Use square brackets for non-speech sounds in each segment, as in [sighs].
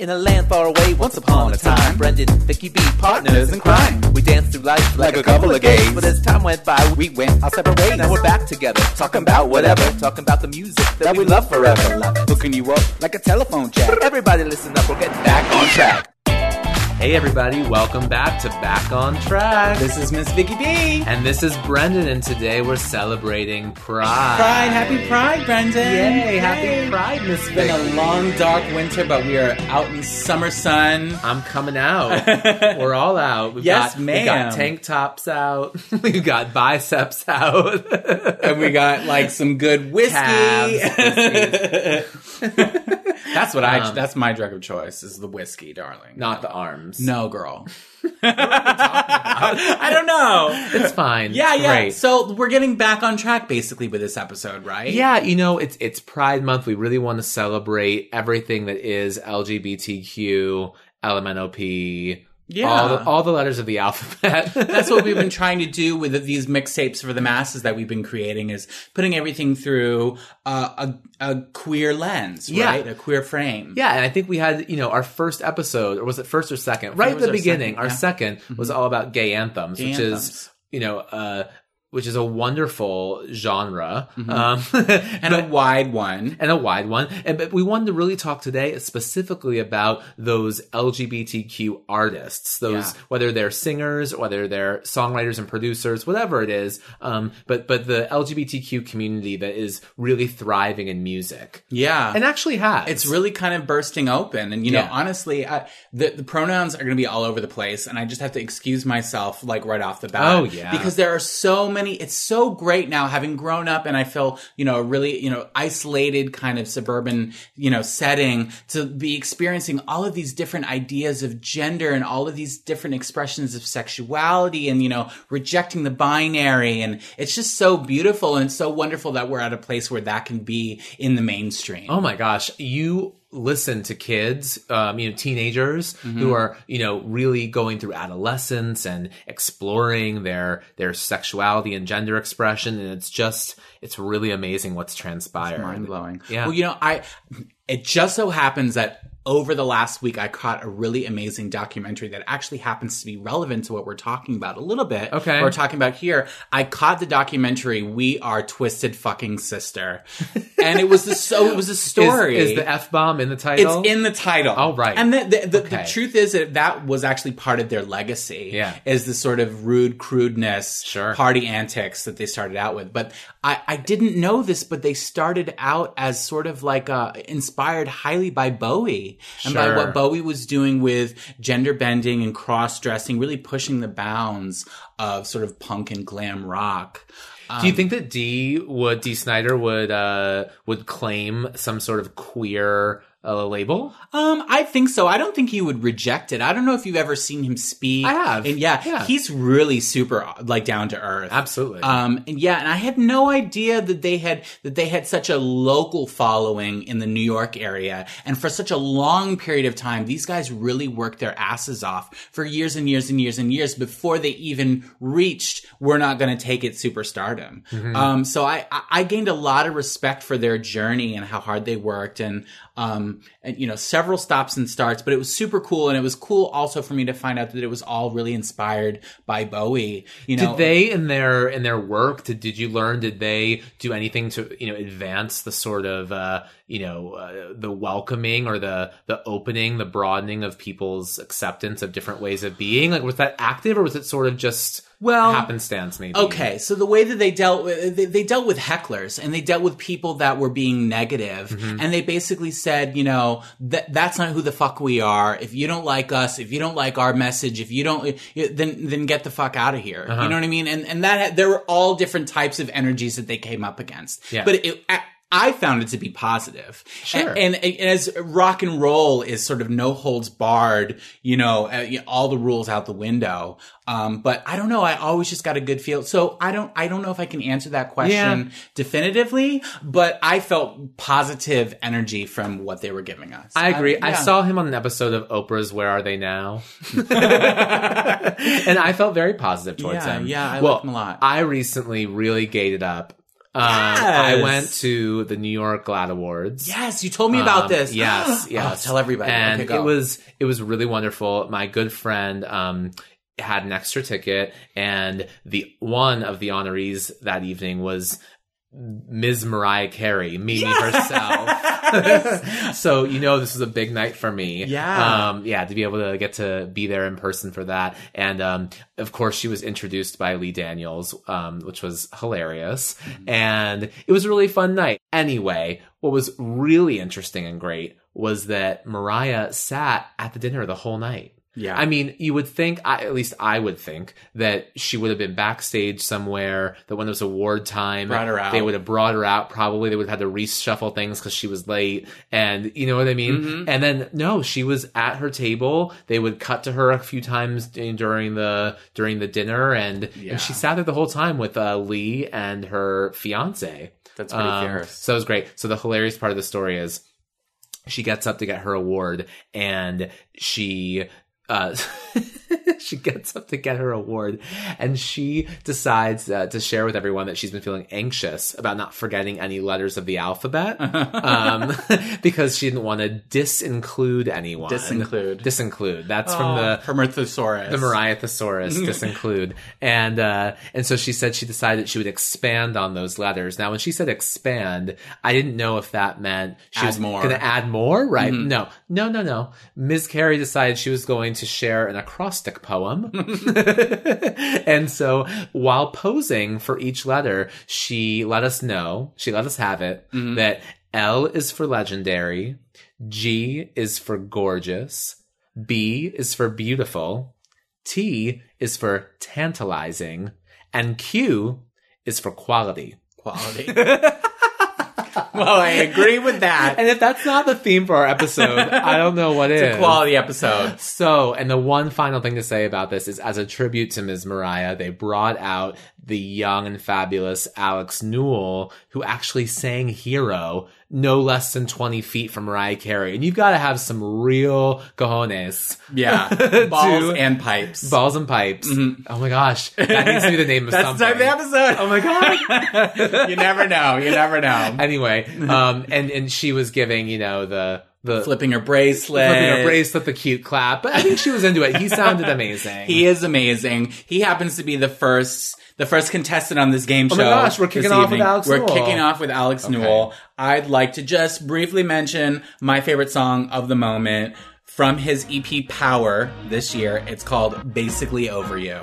In a land far away, once upon a time, Brendan, Vicky B, partners in crime. We danced through life like, a couple of gays. But as time went by, we went our separate ways. Now we're back together, talking about whatever, talking about the music that, we love forever. Hooking you up like a telephone chat. Everybody listen up, we're getting back on track. Hey everybody, welcome back to Back on Track. This is Miss Vicky B. and this is Brendan, and today we're celebrating Pride. Pride, happy Pride, Brendan. Yay, happy Pride, Miss It's been a long, dark winter, but we are out in summer sun. I'm coming out. [laughs] we're all out. We've Yes, got, We got tank tops out. [laughs] We've got biceps out. And we got like some good [laughs] whiskey. Calves, that's what I. Um, that's my drug of choice is the whiskey, darling. Not the arms. no, girl. [laughs] I don't know. It's fine. Yeah, It's yeah. Great. So we're getting back on track basically with this episode, right? Yeah, you know, it's it's Pride Month. We really want to celebrate everything that is LGBTQ, LMNOP, Yeah. all the, all the letters of the alphabet. [laughs] That's what we've been [laughs] trying to do with these mixtapes for the masses that we've been creating is putting everything through uh, a, a queer lens, Yeah. right? A queer frame. Yeah, and I think we had, you know, our first episode, or was it first or second? Right at the our beginning, second, our yeah. second was all about gay anthems, Gay which anthems. is, you know, uh, which is a wonderful genre, Mm-hmm. um, [laughs] And a wide one. and a wide one. And but we wanted to really talk today specifically about those LGBTQ artists, those Yeah. whether they're singers, whether they're songwriters and producers, whatever it is. Um, but but the LGBTQ community that is really thriving in music Yeah. and actually has it's really kind of bursting open. And, you know, Yeah. honestly, I, the, the pronouns are going to be all over the place. And I just have to excuse myself, like, right off the bat. Oh, yeah. Because there are so many, it's so great now having grown up and I feel, you know, a really, you know, isolated kind of suburban, you know, setting to be experiencing all of these different ideas of gender and all of these different expressions of sexuality and, you know, rejecting the binary. And it's just so beautiful and so wonderful that we're at a place where that can be in the mainstream. Oh my gosh, you listen to kids, um, you know, teenagers Mm-hmm. who are, you know, really going through adolescence and exploring their their sexuality and gender expression, and it's just it's really amazing what's transpired. mind blowing. Yeah. Well, you know, I it just so happens that over the last week I caught a really amazing documentary that actually happens to be relevant to what we're talking about a little bit. Okay. We're talking about here. I caught the documentary We Are Twisted Fucking Sister. and it was the so it was a [laughs] story. Is, is the f bomb in the title? It's in the title. Oh, right. And the, the, the, the truth is that that was actually part of their legacy. Yeah. Is the sort of rude crudeness, Sure. party antics that they started out with. But I, I didn't know this, but they started out as sort of like uh, inspired highly by Bowie and by what Bowie was doing with gender bending and cross dressing, really pushing the bounds of sort of punk and glam rock. Do you think that D would Dee Snider would uh would claim some sort of queer uh, label? Um, I think so. I don't think he would reject it. I don't know if you've ever seen him speak. I have. And yeah, Yeah. he's really super like down to earth. Absolutely. Um, and yeah, and I had no idea that they had that they had such a local following in the New York area, and for such a long period of time, these guys really worked their asses off for years and years and years and years before they even reached "we're not going to take it" superstardom. Mm-hmm. Um, so I I I gained a lot of respect for their journey and how hard they worked, and um, and you know several stops and starts, but it was super cool, and it was cool also for me to find out that it was all really inspired by Bowie. You know, Did they in their in their work? Did did you learn? Did they do anything to you know advance the sort of uh, you know uh, the welcoming or the the opening, the broadening of people's acceptance of different ways of being? Like was that active or was it sort of just Well, happenstance? Maybe Okay, so the way that they dealt with they, they dealt with hecklers and they dealt with people that were being negative, Mm-hmm. and they basically said, you know, that that's not who the fuck we are. If you don't like us, if you don't like our message, if you don't, then then get the fuck out of here. Uh-huh. You know what I mean? And and that there were all different types of energies that they came up against. Yeah. but it. I, I found it to be positive. Sure. And, and, and as rock and roll is sort of no holds barred, you know, uh, all the rules out the window. Um, but I don't know. I always just got a good feel. So I don't, I don't know if I can answer that question Yeah. definitively, but I felt positive energy from what they were giving us. I agree. I yeah. saw him on an episode of Oprah's "Where Are They Now," [laughs] and I felt very positive towards Yeah, him. yeah, I well, like him a lot. I recently really gated up Um, I went to the New York GLAAD Awards. Yes, you told me about Um, this. [gasps] Yes, Oh, tell everybody. And Okay, go. it was it was really wonderful. My good friend um had an extra ticket and the one of the honorees that evening was Ms. Mariah Carey, Mimi herself. [laughs] [laughs] so you know this was a big night for me. Yeah. Um yeah, to be able to get to be there in person for that. And um of course she was introduced by Lee Daniels, um, which was hilarious. Mm-hmm. And it was a really fun night. Anyway, what was really interesting and great was that Mariah sat at the dinner the whole night. Yeah. I mean, you would think, I, at least I would think, that she would have been backstage somewhere, that when it was award time, Brought her out. they would have brought her out. Probably they would have had to reshuffle things because she was late. And you know what I mean? Mm-hmm. And then, no, she was at her table. They would cut to her a few times during the, during the dinner. And, Yeah. and she sat there the whole time with uh, Lee and her fiance. That's pretty Um, fierce. So it was great. So the hilarious part of the story is she gets up to get her award and she uh [laughs] she gets up to get her award and she decides uh, to share with everyone that she's been feeling anxious about not forgetting any letters of the alphabet [laughs] um [laughs] because she didn't want to disinclude anyone Disinclude. disinclude that's from the from her thesaurus. the Mariah Thesaurus disinclude. And uh and so she said she decided she would expand on those letters. Now when she said expand, I didn't know if that meant she Add was more. gonna add more, right? No. No, no, no. Ms. Carey decided she was going to share an acrostic poem. [laughs] and so while posing for each letter, she let us know, she let us have it, mm-hmm. that L is for legendary, G is for gorgeous, B is for beautiful, T is for tantalizing, and Q is for quality. quality. [laughs] [laughs] well, I agree with that. And if that's not the theme for our episode, I don't know what is. [laughs] It's a quality episode. So, and the one final thing to say about this is as a tribute to Ms. Mariah, they brought out the young and fabulous Alex Newell, who actually sang Hero no less than 20 feet from Mariah Carey. And you've got to have some real cojones. Yeah, [laughs] balls To- and pipes. Balls and pipes. Oh my gosh. That needs to be the name of Mm-hmm. [laughs] That's the type of episode. Oh my god. [laughs] you never know. You never know. anyway, um, and, and she was giving, you know, the, the, Flipping her bracelet. flipping her bracelet, the cute clap. But I think she was into it. He sounded amazing. He is amazing. He happens to be the first the first contestant on this game show. Oh my gosh, we're kicking off with evening. Alex We're Newell. kicking off with Alex Okay. Newell. I'd like to just briefly mention my favorite song of the moment from his EP Power this year. It's called Basically Over You.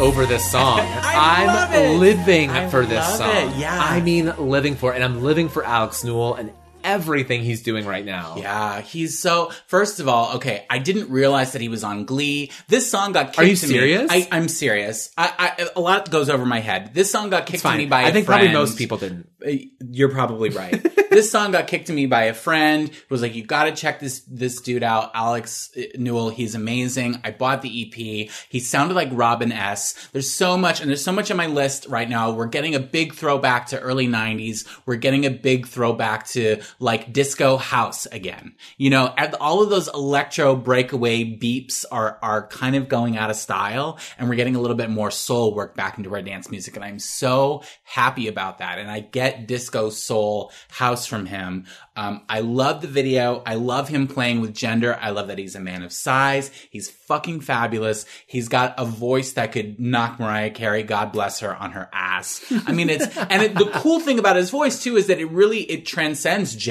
Over this song. [laughs] I am living I for this song. it, yeah. I mean, living for it. And I'm living for Alex Newell and everything he's doing right now. Yeah, he's so. First of all, okay, I didn't realize that he was on Glee. This song got kicked Are you to me. serious? I, I'm serious. I, I, a lot goes over my head. This song got kicked to me by. I think probably most people didn't. Uh, You're probably right. [laughs] this song got kicked to me by a friend. who Was like, you got to check this this dude out, Alex uh, Newell. He's amazing. I bought the EP. He sounded like Robin S. There's so much, and there's so much on my list right now. We're getting a big throwback to early '90s. We're getting a big throwback to like disco house again. You know, all of those electro breakaway beeps are are kind of going out of style, and we're getting a little bit more soul work back into our dance music, and I'm so happy about that. And I get disco soul house from him. Um, I love the video. I love him playing with gender. I love that he's a man of size. He's fucking fabulous. He's got a voice that could knock Mariah Carey, God bless her, on her ass. I mean, it's, and it, the cool thing about his voice too is that it really, it transcends gender.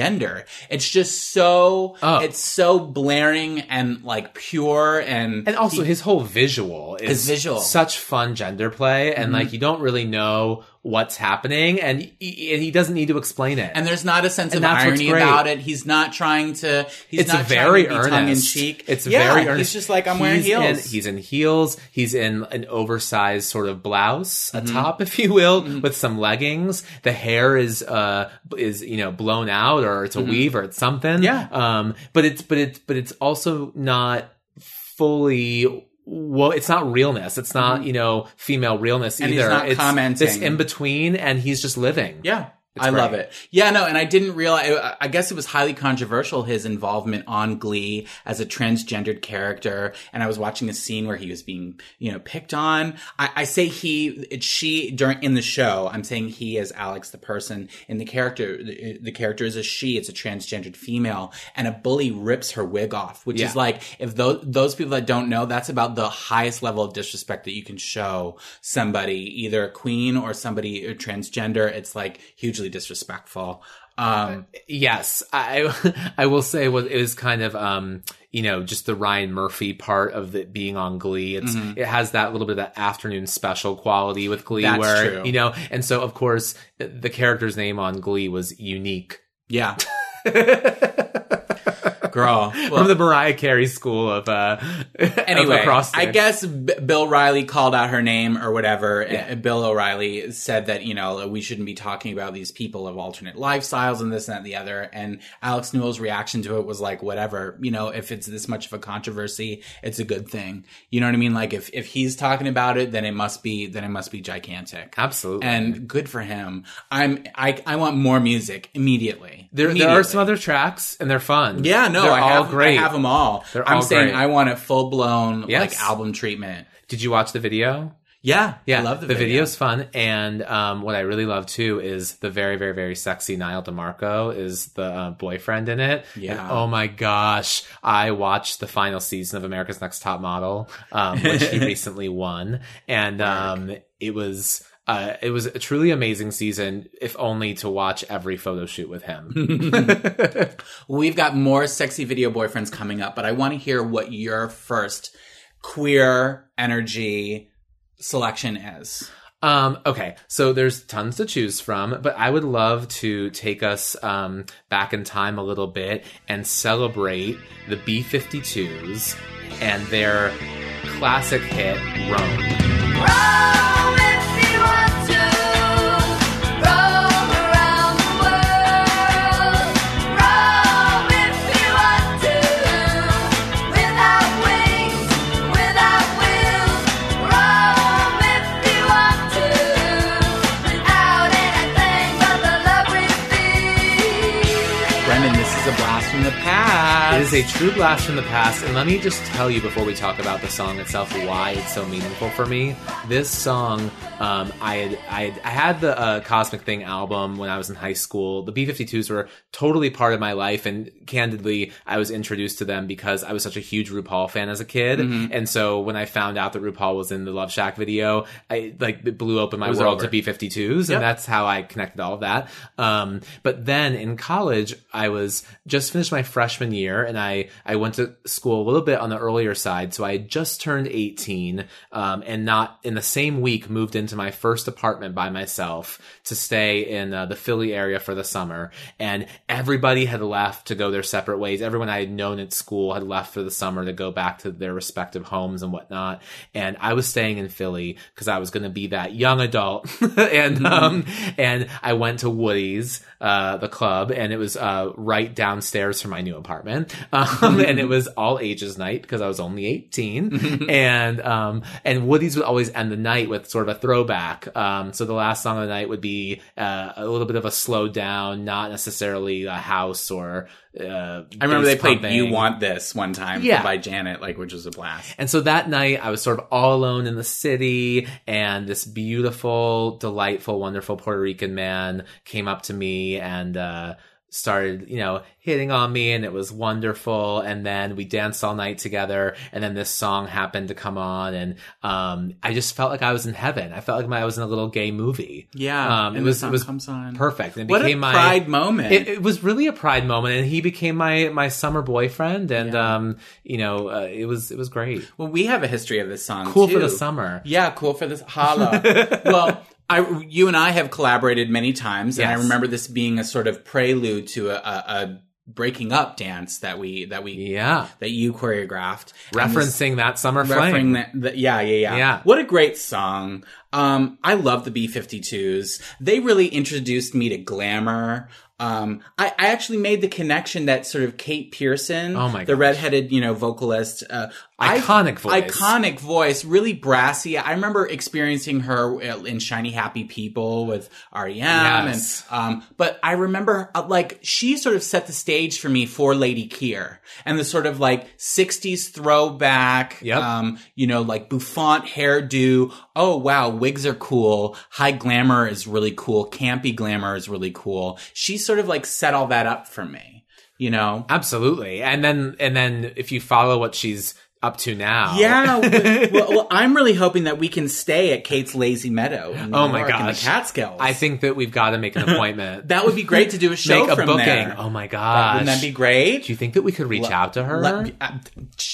It's just so, Oh. it's so blaring and like pure and, And also his whole visual is His visual. such fun gender play Mm-hmm. and like you don't really know what's happening, and he, and he doesn't need to explain it. And there's not a sense And of irony about it. He's not trying to. He's it's not very trying to be tongue-in-cheek It's yeah, very earnest. He's just like I'm wearing heels. In, he's in heels. He's in an oversized sort of blouse, Mm-hmm. a top, if you will, with some leggings. The hair is uh is you know blown out, or it's a weave, or it's something. Mm-hmm. Yeah. Um. But it's but it's but it's also not fully. Well, it's not realness. It's not you know female realness Mm-hmm. And he's either. not it's commenting. this in between, and he's just living. Yeah. It's I love it. Yeah, no, and I didn't realize, I- guess it was highly controversial, his involvement on Glee as a transgendered character. And I was watching a scene where he was being, you know, picked on. I, I say he, it's she during, in the show. I'm saying he as Alex, the person in the character, the, the character is a she, it's a transgendered female. And a bully rips her wig off, which Yeah. is like, if those, those people that don't know, that's about the highest level of disrespect that you can show somebody, either a queen or somebody transgender. It's like hugely disrespectful. Um, Yes, I [laughs] I will say what it was kind of um you know just the Ryan Murphy part of it being on Glee. It's it has that little bit of that afternoon special quality with Glee That's where true. you know, and so of course the character's name on Glee was unique. yeah. [laughs] Girl. [laughs] From the Mariah Carey school of uh [laughs] anyway, of I guess B- Bill Riley called out her name or whatever. Uh, Bill O'Reilly said that, you know, we shouldn't be talking about these people of alternate lifestyles and this and that and the other. And Alex Newell's reaction to it was like, whatever, you know, if it's this much of a controversy, it's a good thing. You know what I mean? Like if, if he's talking about it, then it must be, then it must be gigantic. Absolutely. And good for him. I'm, I, I want more music immediately. there, there are some other tracks and they're fun. Yeah, no, they're I all have, great. I have them all. They're I'm all saying great. I want a full blown Yes. like album treatment. Did you watch the video? Yeah, Yeah, I love the, the video. video's fun, and um, what I really love too is the very, very, very sexy Nyle DiMarco is the uh, boyfriend in it. Yeah. And, oh my gosh, I watched the final season of America's Next Top Model, um, which he [laughs] recently won, and um, it was. Uh, it was a truly amazing season, if only to watch every photo shoot with him. [laughs] [laughs] We've got more sexy video boyfriends coming up, but I want to hear what your first queer energy selection is. Um, okay, so there's tons to choose from, but I would love to take us um, back in time a little bit and celebrate the B 52s and their classic hit, Rome. Roam is a true blast from the past, and let me just tell you before we talk about the song itself why it's so meaningful for me. This song, um, I had, I had, I had the uh, Cosmic Thing album when I was in high school. The B52s were totally part of my life, and candidly, I was introduced to them because I was such a huge RuPaul fan as a kid, and so when I found out that RuPaul was in the Love Shack video, I like it blew open my world over. to B52s, Yep. and that's how I connected all of that. Um, but then in college, I was just finished my freshman year, and I I went to school a little bit on the earlier side, so I had just turned eighteen, um, and not in the same week moved into my first apartment by myself to stay in uh, the Philly area for the summer, and everybody had left to go their separate ways. Everyone I had known at school had left for the summer to go back to their respective homes and whatnot, and I was staying in Philly because I was going to be that young adult, [laughs] and um, and I went to Woody's, uh, the club, and it was uh, right downstairs from my new apartment, [laughs] um, and it was all ages night because I was only eighteen, [laughs] and um, and Woody's would always end the night with sort of a throwback. Um, so the last song of the night would be uh, a little bit of a slow down, not necessarily a house or. Uh, I remember they played pumping. "You Want This" one time Yeah. by Janet, like which was a blast. And so that night, I was sort of all alone in the city, and this beautiful, delightful, wonderful Puerto Rican man came up to me and uh, started, you know, hitting on me, and it was wonderful. And then we danced all night together, and then this song happened to come on, and um, I just felt like I was in heaven. I felt like I was in a little gay movie. Yeah, um, it was it was comes on. perfect. And it What a became my pride moment. it, it was really a pride moment, and he became my my summer boyfriend, and Yeah. um, you know, uh, it was it was great. well, we have a history of this song. Cool too. for the summer. Yeah, cool for this. Holla. [laughs] well, I, you and I have collaborated many times, and I remember this being a sort of prelude to a, a, a breaking up dance that we that we Yeah. that you choreographed, And this- Referencing that summer flame. that, that- yeah, yeah, yeah, Yeah. What a great song. Um, I love the B-52s. They really introduced me to glamour. Um, I, I actually made the connection that sort of Kate Pierson, Oh my the gosh. redheaded, you know, vocalist, uh, I- Iconic voice. iconic voice, really brassy. I remember experiencing her in Shiny Happy People with REM, Yes. and um, but I remember uh, like she sort of set the stage for me for Lady Kier and the sort of like '60s throwback, Yep. um, you know, like bouffant hairdo. Oh wow, wigs are cool. High glamour is really cool. Campy glamour is really cool. She sort of like set all that up for me. You know, Absolutely. And then and then if you follow what she's up to now. Yeah, well, [laughs] well, I'm really hoping that we can stay at Kate's Lazy Meadow. In Oh my York, in the gosh. Catskills. I think that we've got to make an [laughs] appointment. that would be great to do a show make a from booking. there. Oh my gosh. Wouldn't that be great? Do you think that we could reach out to her? Let uh,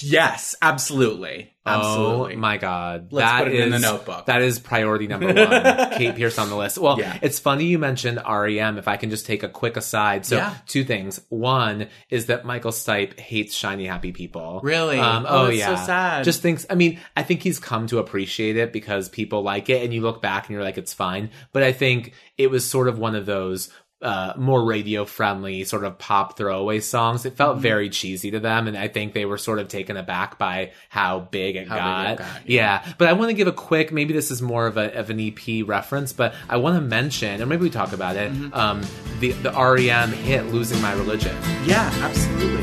yes, absolutely, absolutely. Oh my god. Let's That put it in the notebook. That is priority number one. [laughs] Kate Pierce on the list. Well, Yeah. it's funny you mentioned REM. If I can just take a quick aside. So Yeah. two things. One is that Michael Stipe hates shiny happy people. Really? Um, Oh, oh, that's so yeah. sad. Just thinks, I mean, I think he's come to appreciate it because people like it and you look back and you're like, it's fine. But I think it was sort of one of those uh, more radio friendly sort of pop throwaway songs. It Mm-hmm. felt very cheesy to them, and I think they were sort of taken aback by how big it How got. big it got, yeah. but I want to give a quick. Maybe this is more of a of an EP reference, but I want to mention, or maybe we talk about it. Mm-hmm. Um, the the REM hit "Losing My Religion." yeah, absolutely.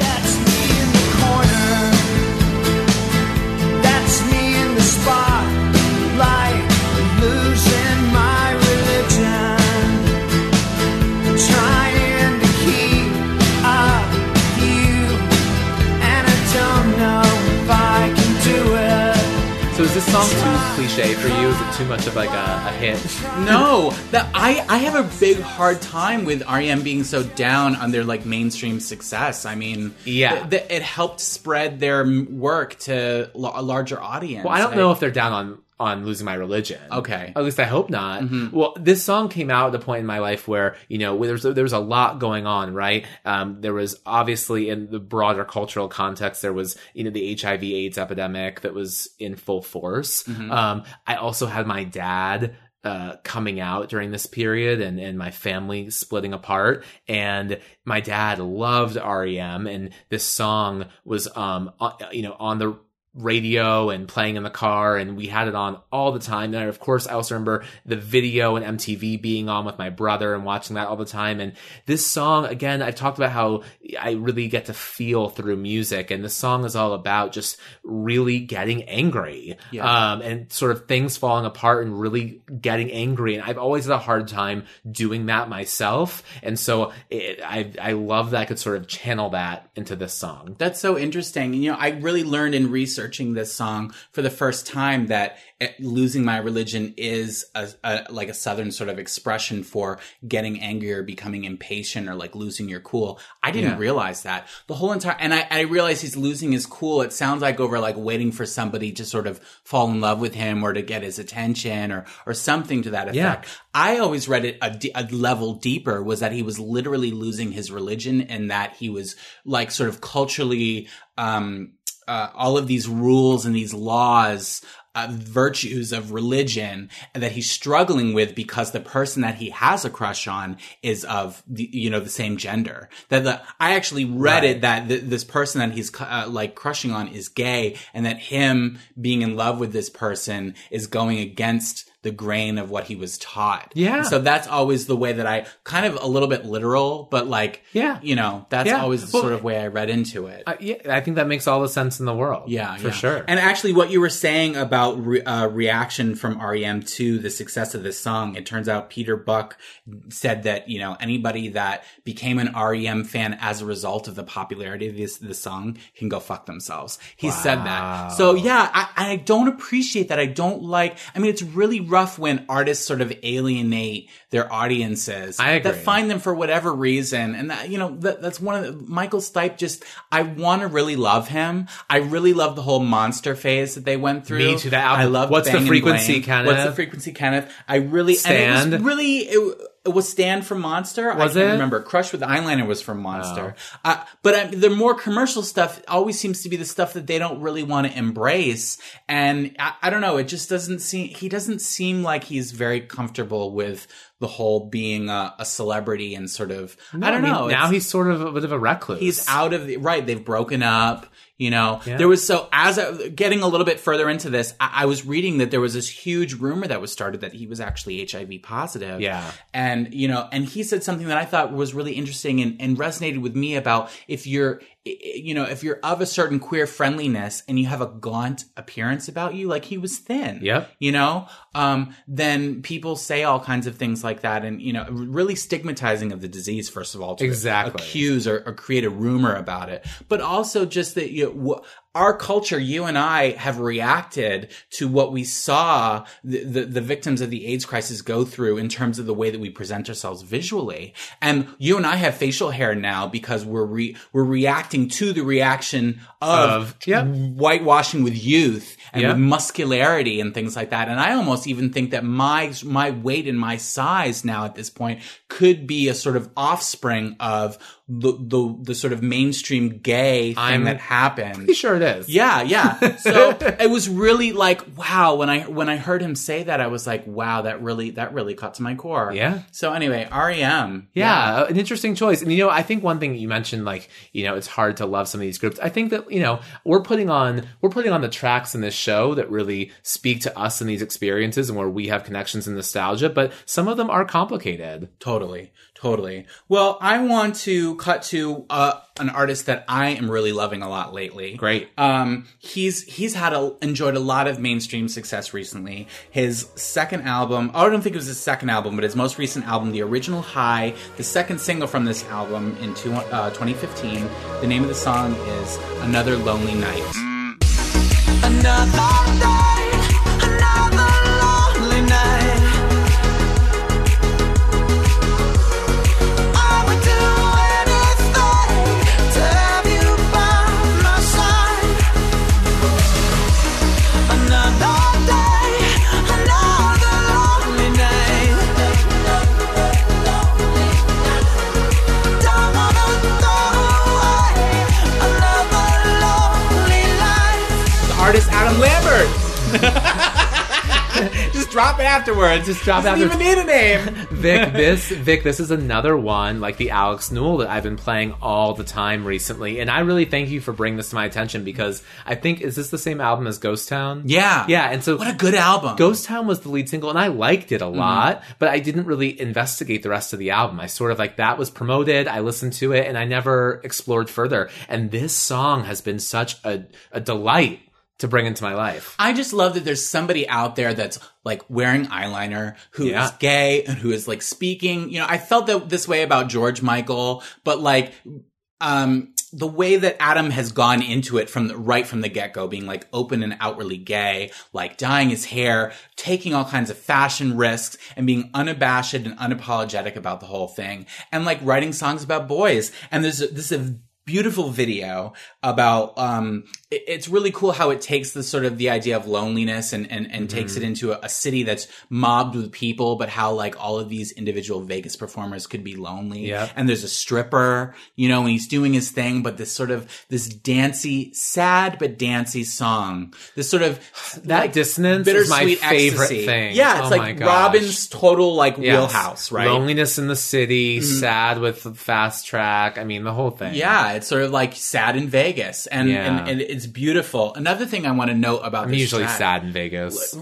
This song too cliche for you? Is it too much of like a, a hit? No, that I I have a big hard time with REM being so down on their like mainstream success. I mean, Yeah. th- th- it helped spread their work to l- a larger audience. Well, I don't know if they're down on on losing my religion. Okay. At least I hope not. Well, this song came out at the point in my life where you know where there was there was a lot going on. Right. Um, there was obviously in the broader cultural context there was you know the HIV/AIDS epidemic that was in full force. Um, I also had my dad uh, coming out during this period and, and my family splitting apart. And my dad loved REM and this song was, um, on, you know, on the radio and playing in the car and we had it on all the time. And I, of course, I also remember the video and MTV being on with my brother and watching that all the time. And this song, again, I've talked about how I really get to feel through music and the song is all about just really getting angry. Yeah. Um, and sort of things falling apart and really getting angry. And I've always had a hard time doing that myself. And so it, I, I love that I could sort of channel that into this song. That's so interesting. You know, I really learned in researching this song for the first time that losing my religion is a, a like a southern sort of expression for getting angry or becoming impatient or like losing your cool. I didn't Yeah. realize that the whole entire, and I, I realized he's losing his cool. It sounds like over like waiting for somebody to sort of fall in love with him or to get his attention or or something to that effect. Yeah. I always read it a level deeper was that he was literally losing his religion and that he was like sort of culturally, um, uh, all of these rules and these laws, uh, virtues of religion that he's struggling with because the person that he has a crush on is of the, you know, the same gender. That the, I actually read it that th- this person that he's uh, like crushing on is gay and that him being in love with this person is going against the grain of what he was taught. Yeah. So that's always the way that I kind of a little bit literal, but like, Yeah. you know, that's Yeah. always the Well- sort of way I read into it. Uh, yeah, I think that makes all the sense in the world. Yeah, for yeah. sure. And actually, what you were saying about re- uh, reaction from REM to the success of this song, it turns out Peter Buck said that you know anybody that became an REM fan as a result of the popularity of this this song can go fuck themselves. He said that. So yeah, I, I don't appreciate that. I don't like. I mean, it's really rough when artists sort of alienate their audiences I agree. that find them for whatever reason. And that, you know, that, that's one of the, Michael Stipe just, I want to really love him. I really love the whole monster phase that they went through. Me too, that album. I love What's the frequency, Kenneth? What's the frequency, Kenneth? I really, and it really, it, it was Stand from Monster. Was I can't it? remember. Crush with eyeliner was from Monster. Uh, but I, the more commercial stuff always seems to be the stuff that they don't really want to embrace. And I, I don't know. It just doesn't seem, he doesn't seem like he's very comfortable with the whole being a, a celebrity and sort of, I don't mean, know. Now he's sort of a bit of a recluse. he's out of the right they've broken up you know Yeah. there was so as I, getting a little bit further into this I, I was reading that there was this huge rumor that was started that he was actually hiv positive Yeah. and you know and he said something that i thought was really interesting and, and resonated with me about if you're you know if you're of a certain queer friendliness and you have a gaunt appearance about you like he was thin yeah, you know? Um, then people say all kinds of things like that and you know really stigmatizing of the disease first of all to Exactly. accuse or, or create a rumor about it. But also just that you know, our culture you and i have reacted to what we saw the, the, the victims of the aids crisis go through in terms of the way that we present ourselves visually and you and i have facial hair now because we're re- we're reacting to the reaction of, Of- yep. whitewashing with youth and Yep. with muscularity and things like that. And I almost even think that my my weight and my size now at this point could be a sort of offspring of the the, the sort of mainstream gay thing I'm that happened. Pretty sure it is. Yeah, yeah. [laughs] So it was really like wow when I when I heard him say that I was like wow that really that really cut to my core. Yeah. So anyway, REM. Yeah, an interesting choice. And you know, I think one thing you mentioned, like, you know, it's hard to love some of these groups. I think that, you know, we're putting on we're putting on the tracks in this show that really speak to us and these experiences and where we have connections and nostalgia, but some of them are complicated. Totally, totally. Well, I want to cut to uh, an artist that I am really loving a lot lately. Great. Um, he's he's had a, enjoyed a lot of mainstream success recently. His second album, oh, I don't think it was his second album, but his most recent album, the original High, the second single from this album in two, uh, 2015. The name of the song is Another Lonely Night. Another day, another [laughs] Just drop it afterwards. Just drop it Doesn't after- even need a name. [laughs] Vic, this Vic, this is another one like the Alex Newell that I've been playing all the time recently, and I really thank you for bringing this to my attention because I think is this the same album as Ghost Town? Yeah. yeah, and so What a good album. Ghost Town was the lead single, and I liked it a Mm-hmm. lot, but I didn't really investigate the rest of the album. I sort of like that was promoted, I listened to it, and I never explored further. And this song has been such a, a delight to bring into my life. I just love that there's somebody out there that's like wearing eyeliner who is Yeah. gay and who is like speaking. You know, I felt that this way about George Michael, but like, um, the way that Adam has gone into it from the, right from the get go, being like open and outwardly gay, like dyeing his hair, taking all kinds of fashion risks, and being unabashed and unapologetic about the whole thing, and like writing songs about boys. And there's this is beautiful video about um it- it's really cool how it takes the sort of the idea of loneliness and and, and takes it into a, a city that's mobbed with people but how like all of these individual vegas performers could be lonely Yep. and there's a stripper you know and he's doing his thing but this sort of this dancey sad but dancey song this sort of [sighs] That dissonance is my favorite ecstasy. thing. yeah it's Oh like Robyn's total like Yes. wheelhouse right Mm-hmm. Loneliness in the city, sad with fast track. I mean, the whole thing. Yeah, it's sort of like sad in Vegas, and Yeah. and, and it's beautiful. Another thing I want to note about I'm usually track- sad in Vegas.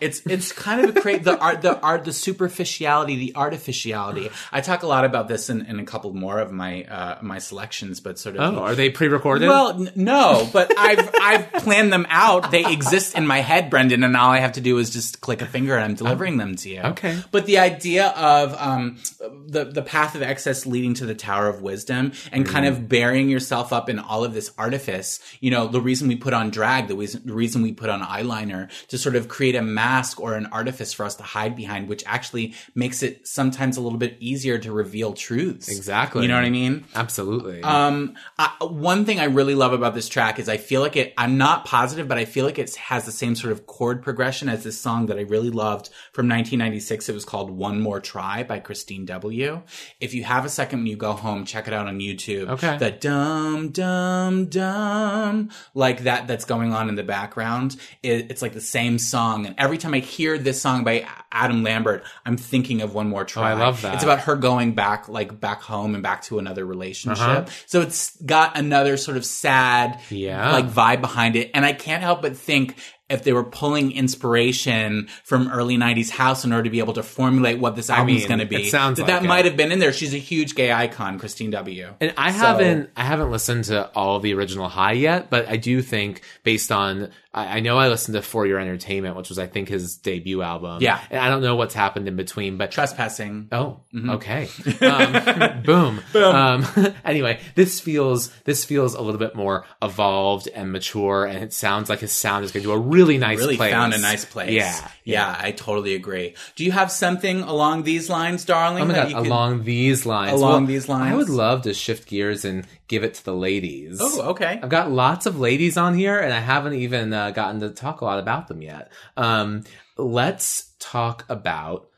It's it's kind of a cra- the art the art the superficiality the artificiality. I talk a lot about this in, in a couple more of my uh, my selections, but sort of Oh, are they pre-recorded? well, n- no, but I've I've planned them out. They exist in my head, Brendan, and all I have to do is just click a finger and I'm delivering them to you. Okay. But the idea of um, the the path of excess leading to the tower of wisdom and kind of burying yourself up in all of this artifice you know the reason we put on drag the reason, the reason we put on eyeliner to sort of create a mask or an artifice for us to hide behind which actually makes it sometimes a little bit easier to reveal truths Exactly. you know what i mean Absolutely. um, I, one thing I really love about this track is I feel like it. I'm not positive, but I feel like it has the same sort of chord progression as this song that I really loved from 1996. It was called "One More Try" by Kristine W. If you have a second when you go home, check it out on YouTube. Okay. The dum dum dum like that that's going on in the background. It, it's like the same song, and every time I hear this song by Adam Lambert, I'm thinking of "One More Try." I love that. It's about her going back, like back home and back to another relationship. Uh-huh. So it's got another sort of sad, Yeah. like vibe behind it. And I can't help but think if they were pulling inspiration from early 90s house in order to be able to formulate what this album is mean, going to be, sounds that like that might have been in there. She's a huge gay icon, Kristine W. And I So- haven't I haven't listened to all the original High yet, but I do think based on I, I know I listened to For Your Entertainment, which was I think his debut album. Yeah. and I don't know what's happened in between, but Trespassing. Oh, okay. [laughs] Um, boom. Um, [laughs] anyway, this feels this feels a little bit more evolved and mature, and it sounds like his sound is going to do a really nice. really place. found a nice place. Yeah, Yeah, I totally agree. Do you have something along these lines, darling? Oh my god! Along these lines, Along these lines? I would love to shift gears and give it to the ladies. Oh, okay. I've got lots of ladies on here, and I haven't even uh, gotten to talk a lot about them yet. Um, let's talk about.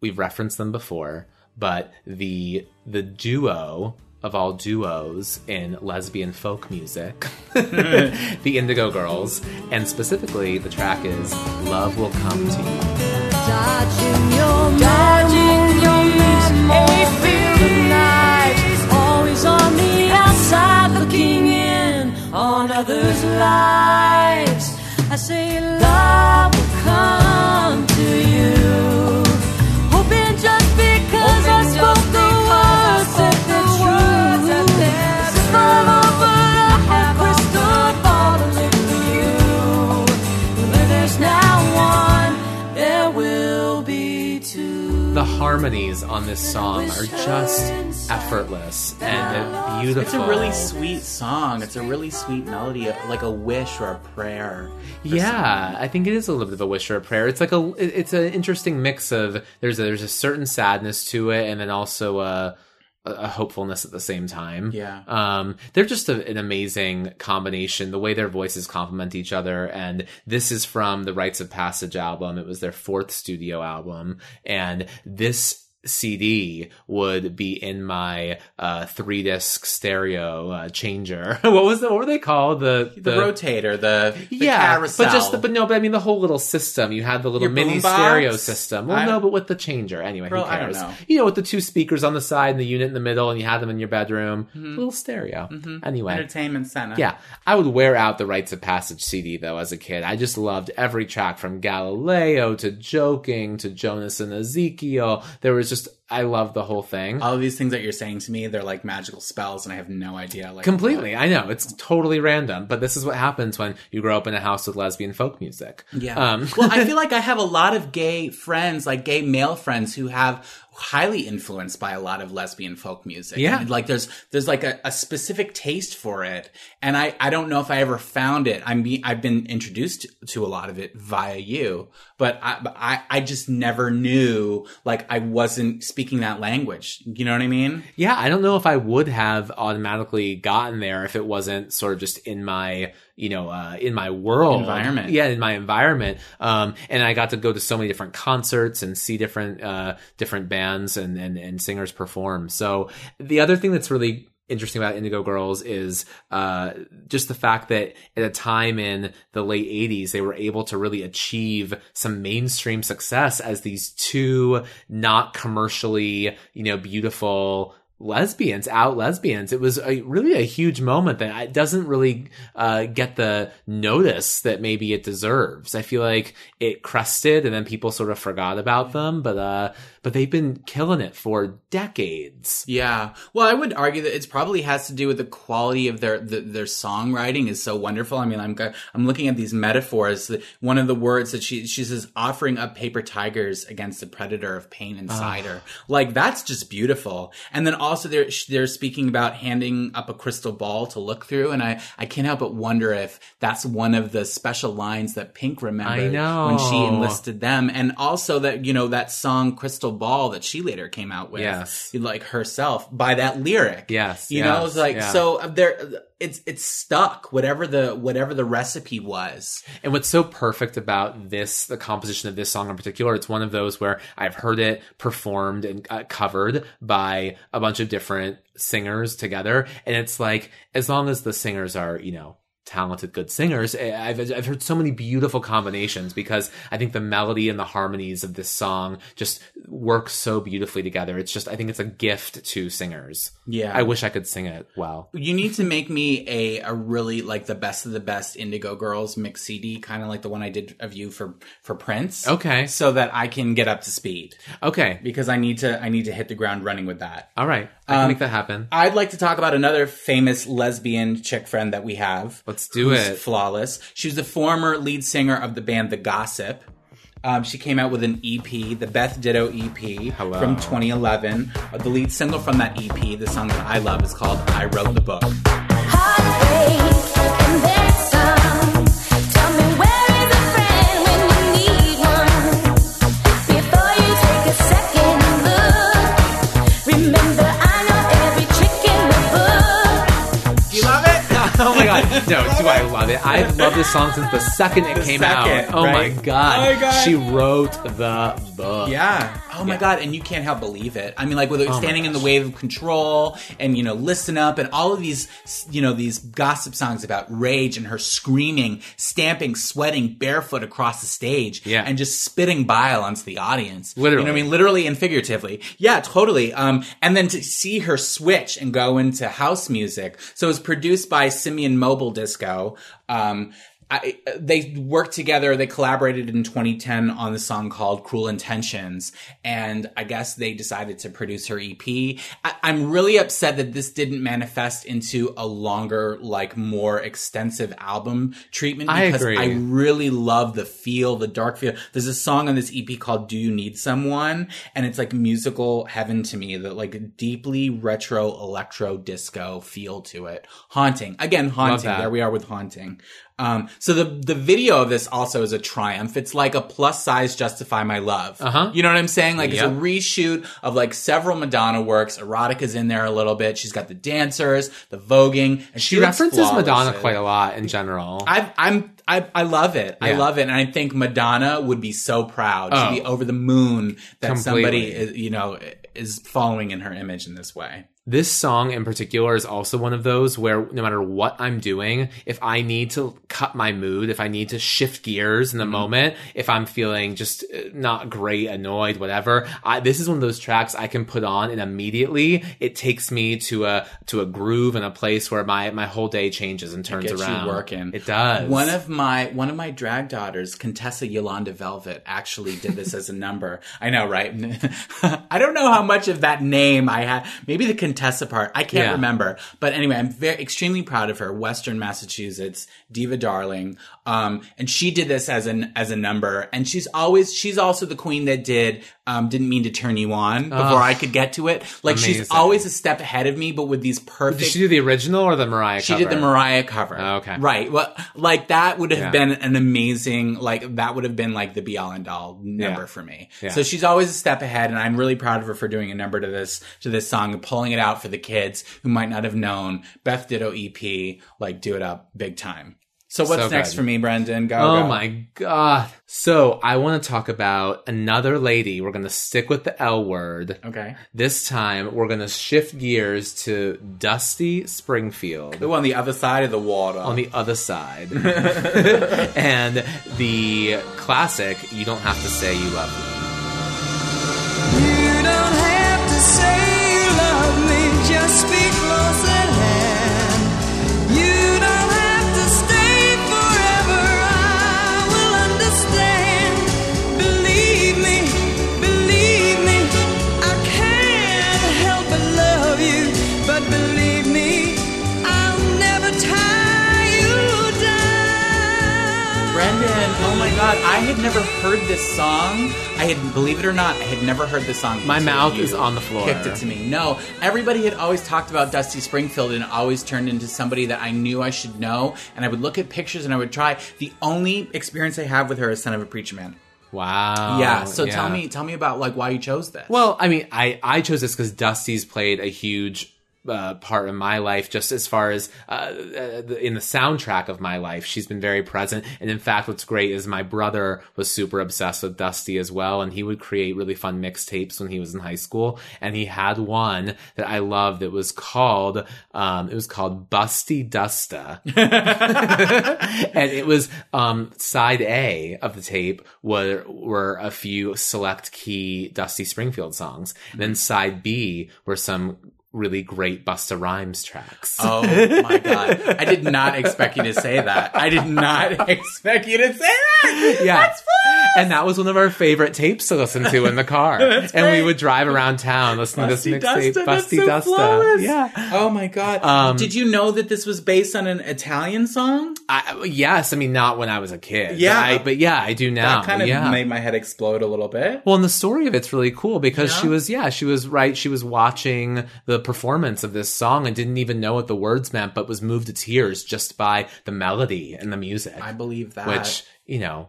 We've referenced them before, but the the duo of all duos in lesbian folk music, [laughs] the Indigo Girls, and specifically the track is "Love Will Come to You." Dodging your dodging on others' lives. I say love will come to you, hoping just because I spoke the words that they're true. Follow, but I crystal ball to live for you. Where there's now one, there will be two. The harmonies on this song are just effortless and beautiful. It's a really sweet song. It's a really sweet melody, like a wish or a prayer. Yeah, I think it is a little bit of a wish or a prayer. It's like a it's an interesting mix of there's a, there's a certain sadness to it, and then also a a a hopefulness at the same time. Yeah. Um, they're just a, an amazing combination. The way their voices complement each other, and this is from the Rites of Passage album. It was their fourth studio album, and this CD would be in my uh, three disc stereo uh, changer. [laughs] what was the, what were they called? The The, rotator, the, the yeah, carousel. but just the, but no, but I mean the whole little system. You had the little Your mini stereo system. Well, I- no, but with the changer anyway. Who cares? know. You know, with the two speakers on the side and the unit in the middle, and you had them in your bedroom. Mm-hmm. Little stereo. Anyway, entertainment center. yeah, I would wear out the Rites of Passage CD though as a kid. I just loved every track from Galileo to Joking to Jonas and Ezekiel. There was just I love the whole thing. All of these things that you're saying to me, they're like magical spells, and I have no idea. Like Completely, I know it's totally random, but this is what happens when you grow up in a house with lesbian folk music. Yeah. Um, well, I feel [laughs] like I have a lot of gay friends, like gay male friends, who have highly influenced by a lot of lesbian folk music. Yeah. And, like there's there's like a, a specific taste for it, and I I don't know if I ever found it. I'm be, I've been introduced to a lot of it via you, but I but I I just never knew like I wasn't speaking that language. You know what I mean? Yeah, I don't know if I would have automatically gotten there if it wasn't sort of just in my, you know, uh, in my world Environment. Yeah, in my environment. Um, and I got to go to so many different concerts and see different, uh, different bands and, and, and singers perform. So the other thing that's really interesting about Indigo Girls is uh, just the fact that at a time in the late 80s, they were able to really achieve some mainstream success as these two not commercially, you know, beautiful lesbians, out lesbians. It was a, really a huge moment that it doesn't really uh, get the notice that maybe it deserves. I feel like it crested and then people sort of forgot about them, but uh, but they've been killing it for decades. Yeah. Well, I would argue that it probably has to do with the quality of their the, their songwriting is so wonderful. I mean, I'm I'm looking at these metaphors. One of the words that she she says offering up paper tigers against the predator of pain inside her. Like that's just beautiful. And then also they're they're speaking about handing up a crystal ball to look through, and I I can't help but wonder if that's one of the special lines that Pink remembered when she enlisted them, and also that you know that song Crystal Ball that she later came out with Yes. like herself by that lyric. Yes, you know, it's like yeah. so uh, there. It's it's stuck. Whatever the whatever the recipe was. And what's so perfect about this, the composition of this song in particular, it's one of those where I've heard it performed and uh, covered by a bunch of different singers together. And it's like, as long as the singers are, you know, talented, good singers, eh, I've, I've heard so many beautiful combinations because I think the melody and the harmonies of this song just work so beautifully together. It's just, I think it's a gift to singers. Yeah. I wish I could sing it well. You need to make me a, a really like the best of the best Indigo Girls mix CD, kind of like the one I did of you for for Prince. Okay. so that I can get up to speed Okay. because I need to I need to hit the ground running with that. All right. I can make that happen. I'd like to talk about another famous lesbian chick friend that we have. Let's do who's it. Flawless. She was the former lead singer of the band The Gossip. Um, she came out with an EP, the Beth Ditto EP Hello. from 2011. Uh, the lead single from that EP, the song that I love, is called "I Wrote the Book." It? I've loved this song since the second it came second, out. Oh right? my god. Oh my God. She wrote the book. Yeah. Oh my Yeah. god, and you can't help believe it. I mean, like with my standing in the way of control, and you know, listen up, and all of these, you know, these gossip songs about rage and her screaming, stamping, sweating barefoot across the stage, Yeah. and just spitting bile onto the audience. Literally. you know what I mean, literally and figuratively. Yeah, totally. Um, and then to see her switch and go into house music. So it was produced by Simian Mobile Disco. Um, I, they worked together. They collaborated in 2010 on the song called "Cruel Intentions," and I guess they decided to produce her EP. I, I'm really upset that this didn't manifest into a longer, like more extensive album treatment I because agree. I really love the feel, the dark feel. There's a song on this EP called "Do You Need Someone," and it's like musical heaven to me. that like deeply retro electro disco feel to it, haunting. Again, haunting. There we are with haunting. Um, so the the video of this also is a triumph. It's like a plus size "Justify My Love." Uh-huh. You know what I'm saying? Like Yep. it's a reshoot of like several Madonna works. Erotica's in there a little bit. She's got the dancers, the voguing, and She looks references Madonna it. quite a lot in general. I, I'm I, I love it. I love it, and I think Madonna would be so proud. Oh. She'd be over the moon that somebody is, you know is following in her image in this way. This song in particular is also one of those where no matter what I'm doing, if I need to cut my mood, if I need to shift gears in the moment, if I'm feeling just uh, not great, annoyed, whatever, I, this is one of those tracks I can put on and immediately it takes me to a to a groove and a place where my my whole day changes and turns Gets around. you working. It does. One of my one of my drag daughters, Contessa Yolanda Velvet, actually did this as a [laughs] number. I know, right? [laughs] I don't know how much of that name I had. Maybe the Contessa part. I can't Yeah. remember. But anyway, I'm very extremely proud of her. Western Massachusetts diva darling. Um, and she did this as an as a number. And she's always she's also the queen that did um, didn't mean to turn you on before. I could get to it. Like she's always a step ahead of me, but with these perfect. Did she do the original or the Mariah cover? She cover? did the Mariah cover. Oh, okay. Right. Well, like that would have Yeah. been an amazing, like that would have been like the be all and all number Yeah. for me. Yeah. So she's always a step ahead and I'm really proud of her for doing a number to this, to this song and pulling it out for the kids who might not have known Beth Ditto EP, like do it up big time. So what's So next good. for me, Brendan? Go. Oh go. my god. So I want to talk about another lady. We're going to stick with the L word. Okay. This time we're going to shift gears to Dusty Springfield Who on the other side of the water? on the other side. [laughs] [laughs] and the classic, You Don't Have to Say You Love Me. You don't have to say you love me. God, I had never heard this song. I had, believe it or not, I had never heard this song. My mouth is on the floor. Kicked it to me. No, everybody had always talked about Dusty Springfield and always turned into somebody that I knew I should know. And I would look at pictures and I would try. The only experience I have with her is Son of a Preacher Man. Wow. yeah. So yeah. tell me, tell me about like why you chose this. Well, I mean, I I chose this because Dusty's played a huge. Uh, part of my life, just as far as uh, uh, the- in the soundtrack of my life, she's been very present. And in fact, what's great is my brother was super obsessed with Dusty as well, and he would create really fun mixtapes when he was in high school. And he had one that I loved. that was called um, it was called Busty Dusta, [laughs] and it was um, side A of the tape were were a few select key Dusty Springfield songs. And then side B were some really great Busta Rhymes tracks. Oh my god! I did not expect you to say that. I did not [laughs] expect you to say that. yeah. That's fun. And that was one of our favorite tapes to listen to in the car. [laughs] and we would drive around town listening Busty to this mixtape, Dusta, Busty so Dusta. flawless. Yeah. Oh my god! Um, did you know that this was based on an Italian song? I, yes, I mean not when I was a kid. Yeah. but, I, but yeah, I do now. That kind of yeah. made my head explode a little bit. Well, and the story of it's really cool because Yeah. she was, yeah, she was right. She was watching the performance of this song and didn't even know what the words meant, but was moved to tears just by the melody and the music. I believe that. which you know,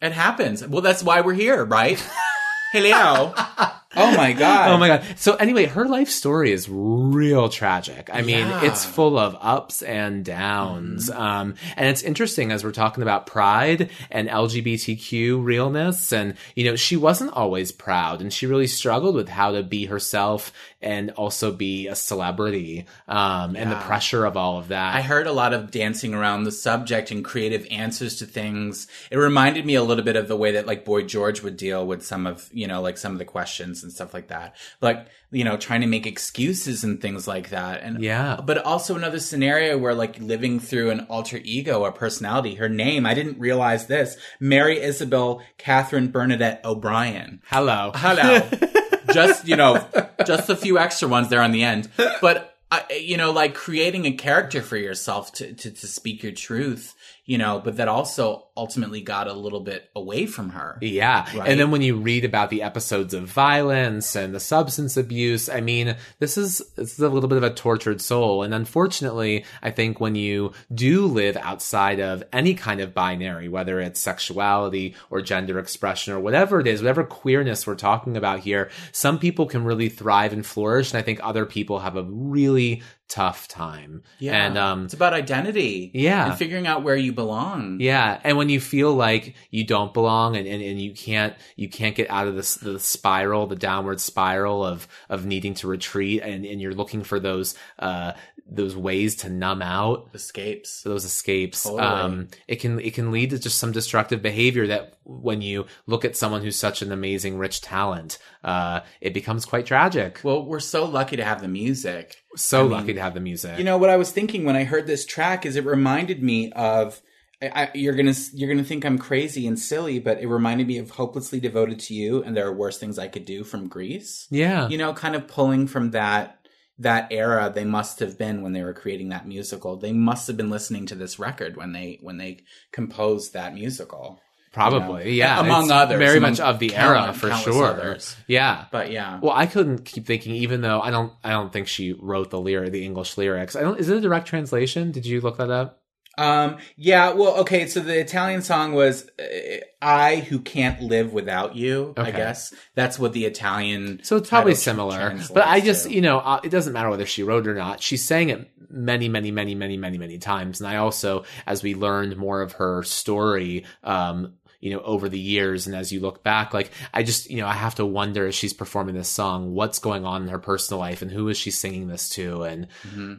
it happens. Well, that's why we're here, right? [laughs] Hello. oh my god. oh my god. So anyway, her life story is real tragic. I mean, Yeah. Mm-hmm. it's full of ups and downs. Um, and it's interesting as we're talking about pride and LGBTQ realness. And, you know, she wasn't always proud and she really struggled with how to be herself and also be a celebrity. Um, and the pressure of all of that. I heard a lot of dancing around the subject and creative answers to things. It reminded me a little bit of the way that like Boy George would deal with some of, you know, like some of the questions and stuff like that. Like, you know, trying to make excuses and things like that. And Yeah. But also another scenario where like living through an alter ego a personality. Her name, I didn't realize this. Mary Isabel Catherine Bernadette O'Brien. Hello. Hello. [laughs] just, you know, just a few extra ones there on the end. But, you know, like creating a character for yourself to, to, to speak your truth, you know, but that also ultimately got a little bit away from her. Yeah. Right? And then when you read about the episodes of violence and the substance abuse, I mean, this is this is a little bit of a tortured soul. And unfortunately, I think when you do live outside of any kind of binary, whether it's sexuality or gender expression or whatever it is, whatever queerness we're talking about here, some people can really thrive and flourish. And I think other people have a really tough time. Yeah. And um it's about identity. Yeah. And figuring out where you belong. yeah, and when you feel like you don't belong and, and, and you can't you can't get out of this the spiral, the downward spiral of of needing to retreat, and, and you're looking for those uh those ways to numb out Escapes. those escapes. Totally. Um, it can it can lead to just some destructive behavior that when you look at someone who's such an amazing, rich talent, uh, it becomes quite tragic. Well, we're so lucky to have the music. So I mean, lucky to have the music. You know what I was thinking when I heard this track is it reminded me of. I, I, you're gonna you're gonna think I'm crazy and silly, but it reminded me of "Hopelessly Devoted to You" and "There Are Worse Things I Could Do" from Grease. yeah, You know, kind of pulling from that that era they must have been when they were creating that musical. They must have been listening to this record when they when they composed that musical. probably. you know, yeah, among It's others, very among much of the era for sure. others. Yeah. But yeah, Well, I couldn't keep thinking, even though I don't, I don't think she wrote the lyric, the English lyrics. I don't. Is it a direct translation? Did you look that up? Um, yeah, well, okay, so the Italian song was uh, I Who Can't Live Without You, I guess. That's what the Italian. So it's probably similar. But I just, to. you know, uh, it doesn't matter whether she wrote it or not. She sang it many, many, many, many, many, many times. And I also, as we learned more of her story, um, you know, over the years and as you look back, like I just, you know, I have to wonder as she's performing this song, what's going on in her personal life and who is she singing this to? And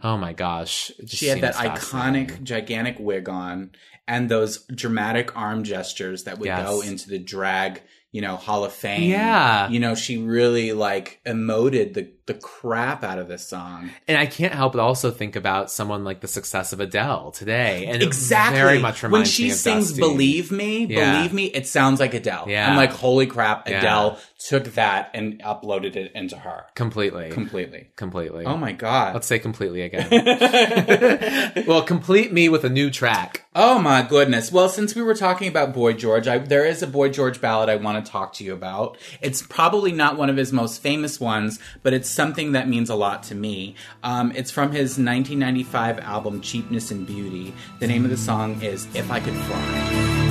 oh my gosh, Mm-hmm. she had that iconic, gigantic wig on and those dramatic arm gestures that would Yes. go into the drag, you know, Hall of Fame. Yeah. You know, she really like emoted the the crap out of this song. And I can't help but also think about someone like the success of Adele today, and Exactly. very much reminds when she sings Dusty. "Believe Me," Yeah. "Believe Me," it sounds like Adele. Yeah. I'm like, holy crap! Yeah. Adele took that and uploaded it into her completely, completely. completely. Oh my god! Let's say completely again. [laughs] [laughs] well, complete me with a new track. Oh my goodness. Well, since we were talking about Boy George, I, there is a Boy George ballad I want to talk to you about. It's probably not one of his most famous ones, but it's something that means a lot to me. Um, it's from his 1995 album Cheapness and Beauty. The name of the song is If I Could Fly.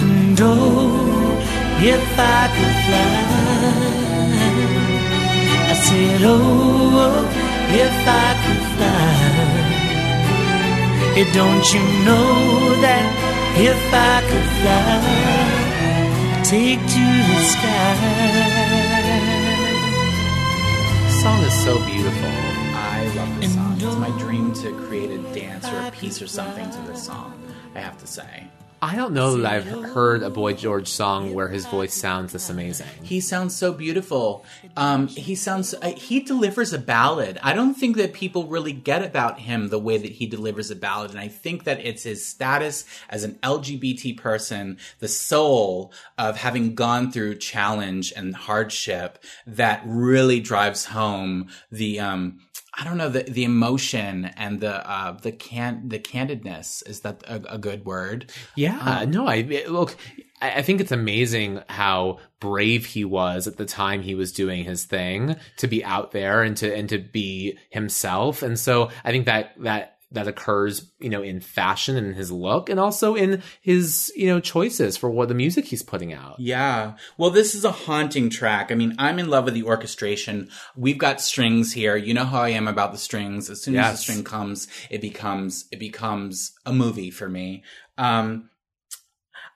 And oh, if I could fly, I said, oh, if I could fly. Eh, Don't you know that if I could fly, take to the sky? This song is so beautiful. I love this song. It's my dream to create a dance or a piece or something to this song, I have to say. I don't know that I've heard a Boy George song where his voice sounds this amazing. He sounds so beautiful. Um, he sounds uh, he delivers a ballad. I don't think that people really get about him the way that he delivers a ballad, and I think that it's his status as an LGBT person, the soul of having gone through challenge and hardship that really drives home the um, I don't know the the emotion and the uh, the can the candidness is that a, a good word? Yeah, no, I look. I I think it's amazing how brave he was at the time he was doing his thing to be out there and to and to be himself. And so I think that that that occurs, you know, in fashion and his look, and also in his you know choices for what the music he's putting out. Yeah. Well, this is a haunting track. I mean, I'm in love with the orchestration. We've got strings here. You know how I am about the strings. As soon as the string comes, it becomes it becomes a movie for me. Um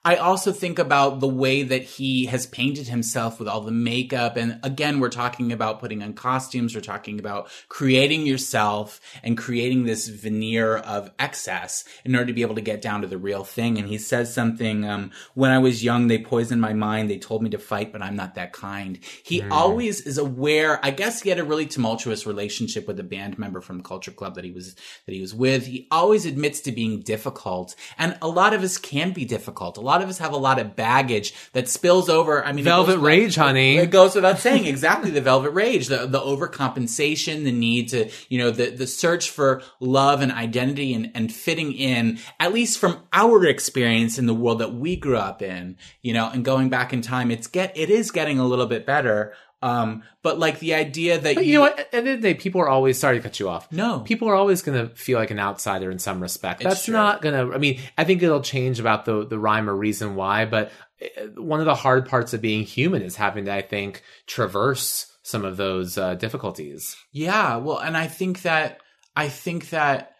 I also think about the way that he has painted himself with all the makeup. And again, we're talking about putting on costumes. We're talking about creating yourself and creating this veneer of excess in order to be able to get down to the real thing. And he says something, um, when I was young, they poisoned my mind. They told me to fight, but I'm not that kind. He always is aware. I guess he had a really tumultuous relationship with a band member from Culture Club that he was, that he was with. He always admits to being difficult. And a lot of us can be difficult. A lot of us have a lot of baggage that spills over. I mean, Velvet without- Rage, honey. It goes without saying exactly the velvet rage, the the overcompensation, the need to, you know, the the search for love and identity and and fitting in, at least from our experience in the world that we grew up in, you know, and going back in time, it's get it is getting a little bit better. Um, but like the idea that But you know what? At the end of the day, people are always sorry to cut you off. No. people are always going to feel like an outsider in some respect. It's That's true. not going to. I mean, I think it'll change about the the rhyme or reason why. But uh, one of the hard parts of being human is having to, I think, traverse some of those uh, difficulties. Yeah, well, and I think that I think that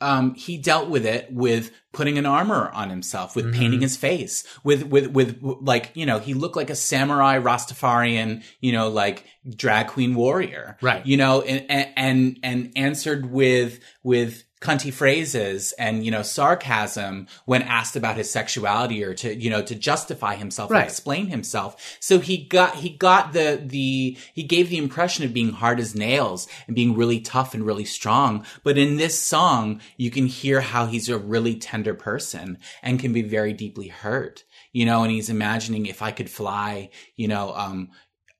um, he dealt with it with putting an armor on himself, with painting his face, with with with like you know he looked like a samurai Rastafarian, you know, like drag queen warrior, Right. You know, and and and answered with with cunty phrases and you know sarcasm when asked about his sexuality or to you know to justify himself Right. explain himself. So he got he got the the he gave the impression of being hard as nails and being really tough and really strong. But in this song you can hear how he's a really tender person and can be very deeply hurt. You know and he's imagining if i could fly you know um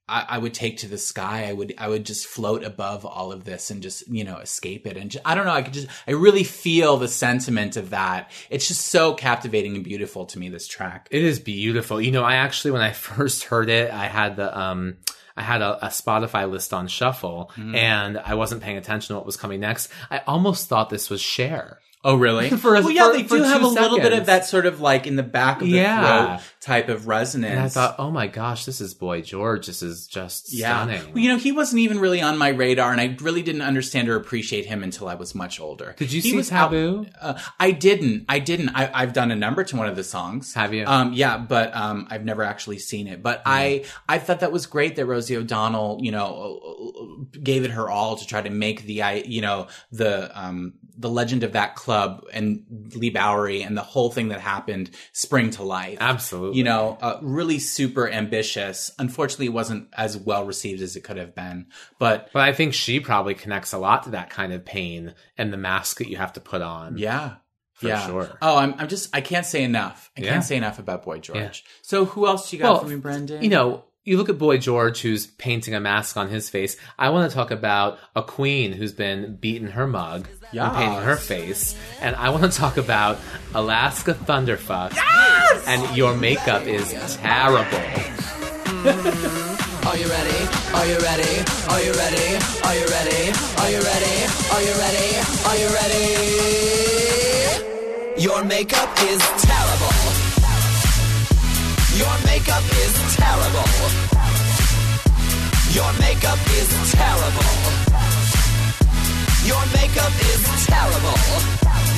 I, I would take to the sky. I would, I would just float above all of this and just, you know, escape it. And ju- I don't know. I could just, I really feel the sentiment of that. It's just so captivating and beautiful to me. This track. It is beautiful. You know, I actually when I [laughs] first heard it, I had the um I had a, a Spotify list on shuffle and I wasn't paying attention to what was coming next. I almost thought this was Cher. Oh, really? [laughs] For a- well, yeah, for- they do have two a little bit of that sort of like in the back of the Yeah. throat type of resonance. And I thought, oh my gosh, this is Boy George. This is just yeah. stunning. Well, you know, he wasn't even really on my radar, and I really didn't understand or appreciate him until I was much older. Did you he see was out- Taboo? uh, I didn't. I didn't. I, I've done a number to one of the songs. Have you? Um, yeah, but um, I've never actually seen it. But I, I thought that was great that Rosie O'Donnell, you know, gave it her all to try to make the, you know, the, um, the legend of that club and Leigh Bowery and the whole thing that happened spring to life. Absolutely. You know, uh, really super ambitious. Unfortunately, it wasn't as well received as it could have been. But But I think she probably connects a lot to that kind of pain and the mask that you have to put on. yeah. For yeah. sure. Oh, I'm, I'm just, I can't say enough. I Yeah. can't say enough about Boy George. Yeah. So who else you got Well, for me, Brendan? You know, you look at Boy George, who's painting a mask on his face. I want to talk about a queen who's been beating her mug and painting her face. And I want to talk about Alaska Thunderfuck. And your makeup is terrible. Are you ready? Are you ready? Are you ready? Are you ready? Are you ready? Are you ready? Are you ready? Your makeup is terrible. Your makeup is terrible. Your makeup is terrible. Your makeup is terrible.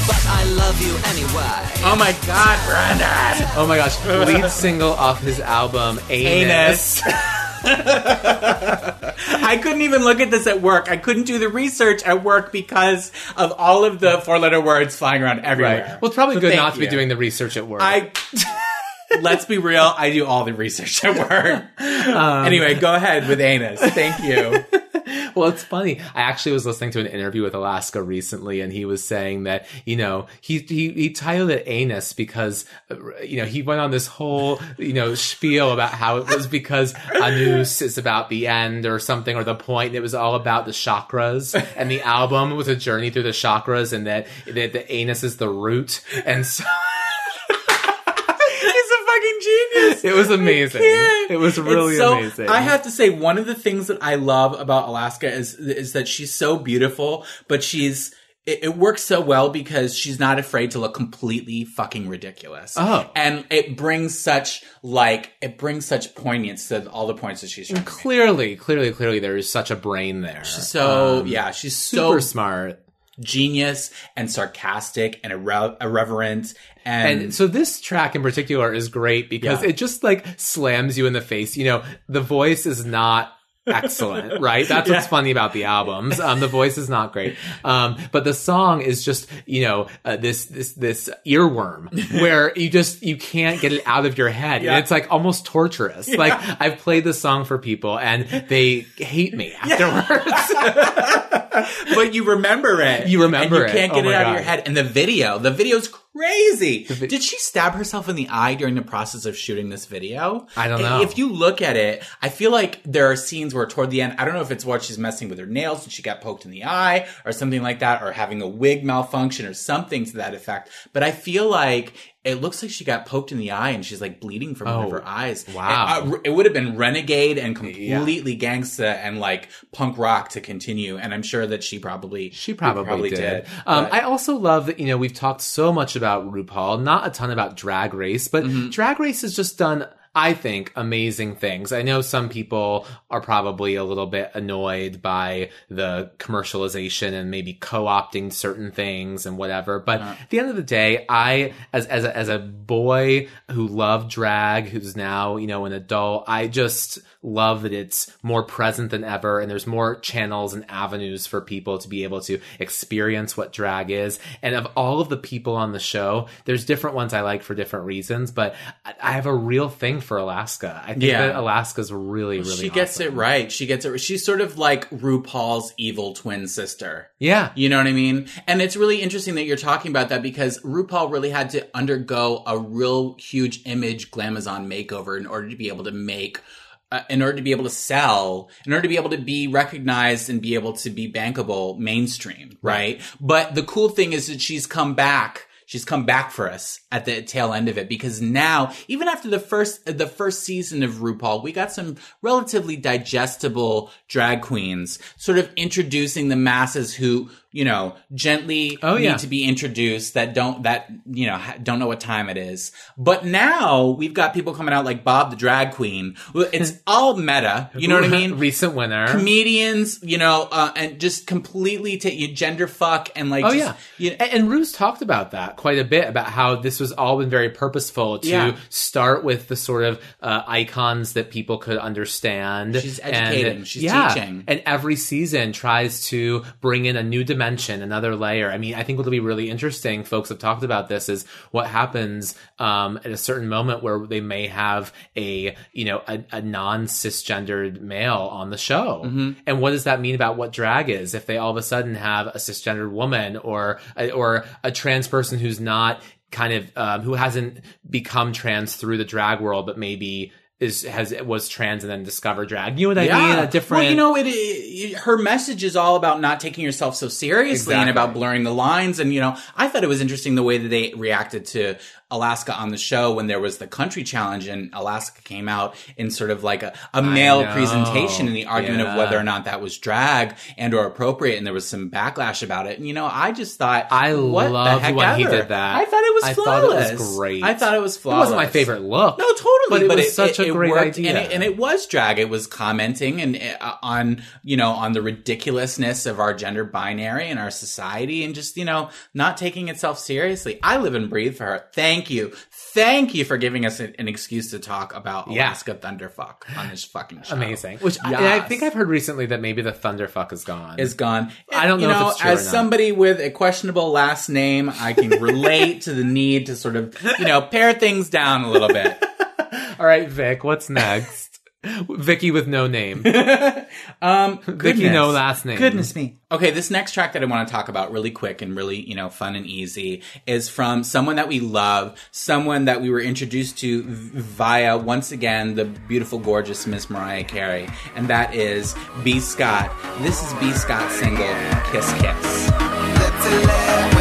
But I love you anyway. oh my God, Brendan! Oh my gosh. Lead single off his album, Anus. Anus. [laughs] I couldn't even look at this at work. I couldn't do the research at work because of all of the four letter words flying around everywhere. Right. Well, it's probably So good not to be doing the research at work. I. [laughs] Let's be real. I do all the research at work. Um, anyway, go ahead with anus. Thank you. [laughs] Well, it's funny. I actually was listening to an interview with Alaska recently, and he was saying that you know he he, he titled it "Anus" because uh, you know he went on this whole you know spiel about how it was because Anus is about the end or something or the point. It was all about the chakras, and the album was a journey through the chakras, and that that the anus is the root, and so. [laughs] He's a fucking genius. It was amazing. It was really so- amazing. I have to say, one of the things that I love about Alaska is is that she's so beautiful, but she's it, it works so well because she's not afraid to look completely fucking ridiculous. Oh. and it brings such like it brings such poignance to all the points that she's trying to make. clearly, clearly, clearly, there is such a brain there. She's So Um, yeah, she's super so smart. genius and sarcastic and irre- irreverent and, And so this track in particular is great because Yeah. it just like slams you in the face. You know, the voice is not excellent, [laughs] right? That's what's funny about the albums. Um, the voice is not great. Um, but the song is just, you know, uh, this, this, this earworm [laughs] where you just, you can't get it out of your head. Yeah. And it's like almost torturous. Like I've played the song for people and they hate me afterwards. [laughs] but you remember it. You remember and it. you can't Oh get it my out of your head. And the video, the video's crazy. Vi- Did she stab herself in the eye during the process of shooting this video? I don't know. If you look at it, I feel like there are scenes where toward the end, I don't know if it's what she's messing with her nails and she got poked in the eye or something like that, or having a wig malfunction or something to that effect. But I feel like it looks like she got poked in the eye and she's like bleeding from one of Oh, her eyes. wow. It, uh, it would have been renegade and completely gangsta and like punk rock to continue. And I'm sure that she probably She probably, did. did. Um, I also love that you know we've talked so much about RuPaul, not a ton about Drag Race, but Mm-hmm. Drag Race has just done. I think amazing things. I know some people are probably a little bit annoyed by the commercialization and maybe co-opting certain things and whatever. But at the end of the day, I, as, as a, as a boy who loved drag, who's now, you know, an adult, I just love that it's more present than ever and there's more channels and avenues for people to be able to experience what drag is. And of all of the people on the show, there's different ones I like for different reasons, but I- I have a real thing for Alaska. I think Yeah. that Alaska's really, really she gets awesome. it right. She gets it. She's sort of like RuPaul's evil twin sister. Yeah. You know what I mean? And it's really interesting that you're talking about that because RuPaul really had to undergo a real huge image glamazon makeover in order to be able to make uh, in order to be able to sell, in order to be able to be recognized and be able to be bankable mainstream, right? But the cool thing is that she's come back. She's come back for us at the tail end of it because now, even after the first the first season of RuPaul, we got some relatively digestible drag queens, sort of introducing the masses who you know gently Oh, need to be introduced that don't that you know don't know what time it is. But now we've got people coming out like Bob the drag queen. It's [laughs] all meta. You know what I mean? Recent winner. Comedians, you know, uh, and just completely take you gender fuck and like, Oh just, yeah, you and, and Ru's talked about that quite a bit about how this was all been very purposeful to Yeah. start with the sort of uh, icons that people could understand. She's educating, And, she's yeah, teaching. and every season tries to bring in a new dimension, another layer. I mean, I think what'll be really interesting, folks have talked about this, is what happens um, at a certain moment where they may have a you know a, a non cisgendered male on the show, Mm-hmm. and what does that mean about what drag is if they all of a sudden have a cisgendered woman or a, or a trans person who's not kind of um, who hasn't become trans through the drag world, but maybe. Is has was trans and then discovered drag? You know what I mean? A different. Well, you know, it, it. Her message is all about not taking yourself so seriously and about blurring the lines. And you know, I thought it was interesting the way that they reacted to Alaska on the show when there was the country challenge and Alaska came out in sort of like a, a male presentation in the argument of whether or not that was drag and or appropriate. And there was some backlash about it. And you know, I just thought I what the loved heck when he did that. I thought it was I thought it was flawless. great. I thought it was flawless. It wasn't my favorite look. No, totally. But it was such a great worked, idea. and it, and it was drag. It was commenting and uh, on you know on the ridiculousness of our gender binary and our society, and just you know not taking itself seriously. I live and breathe for her. Thank you, thank you for giving us an, excuse to talk about Yeah. Alaska Thunderfuck on this fucking show. Amazing. Which I, I think I've heard recently that maybe the Thunderfuck is gone. is gone. I don't you know if know it's true as somebody with a questionable last name, I can relate to the need to sort of you know pare things down a little bit. [laughs] All right, Vic, what's next? [laughs] Vicky with no name. [laughs] Um, [laughs] Vicky, no last name. Goodness me. Okay, this next track that I want to talk about really quick and really, you know, fun and easy is from someone that we love, someone that we were introduced to via, once again, the beautiful, gorgeous Miss Mariah Carey, and that is B. Scott. This is B. Scott's single, Kiss Kiss.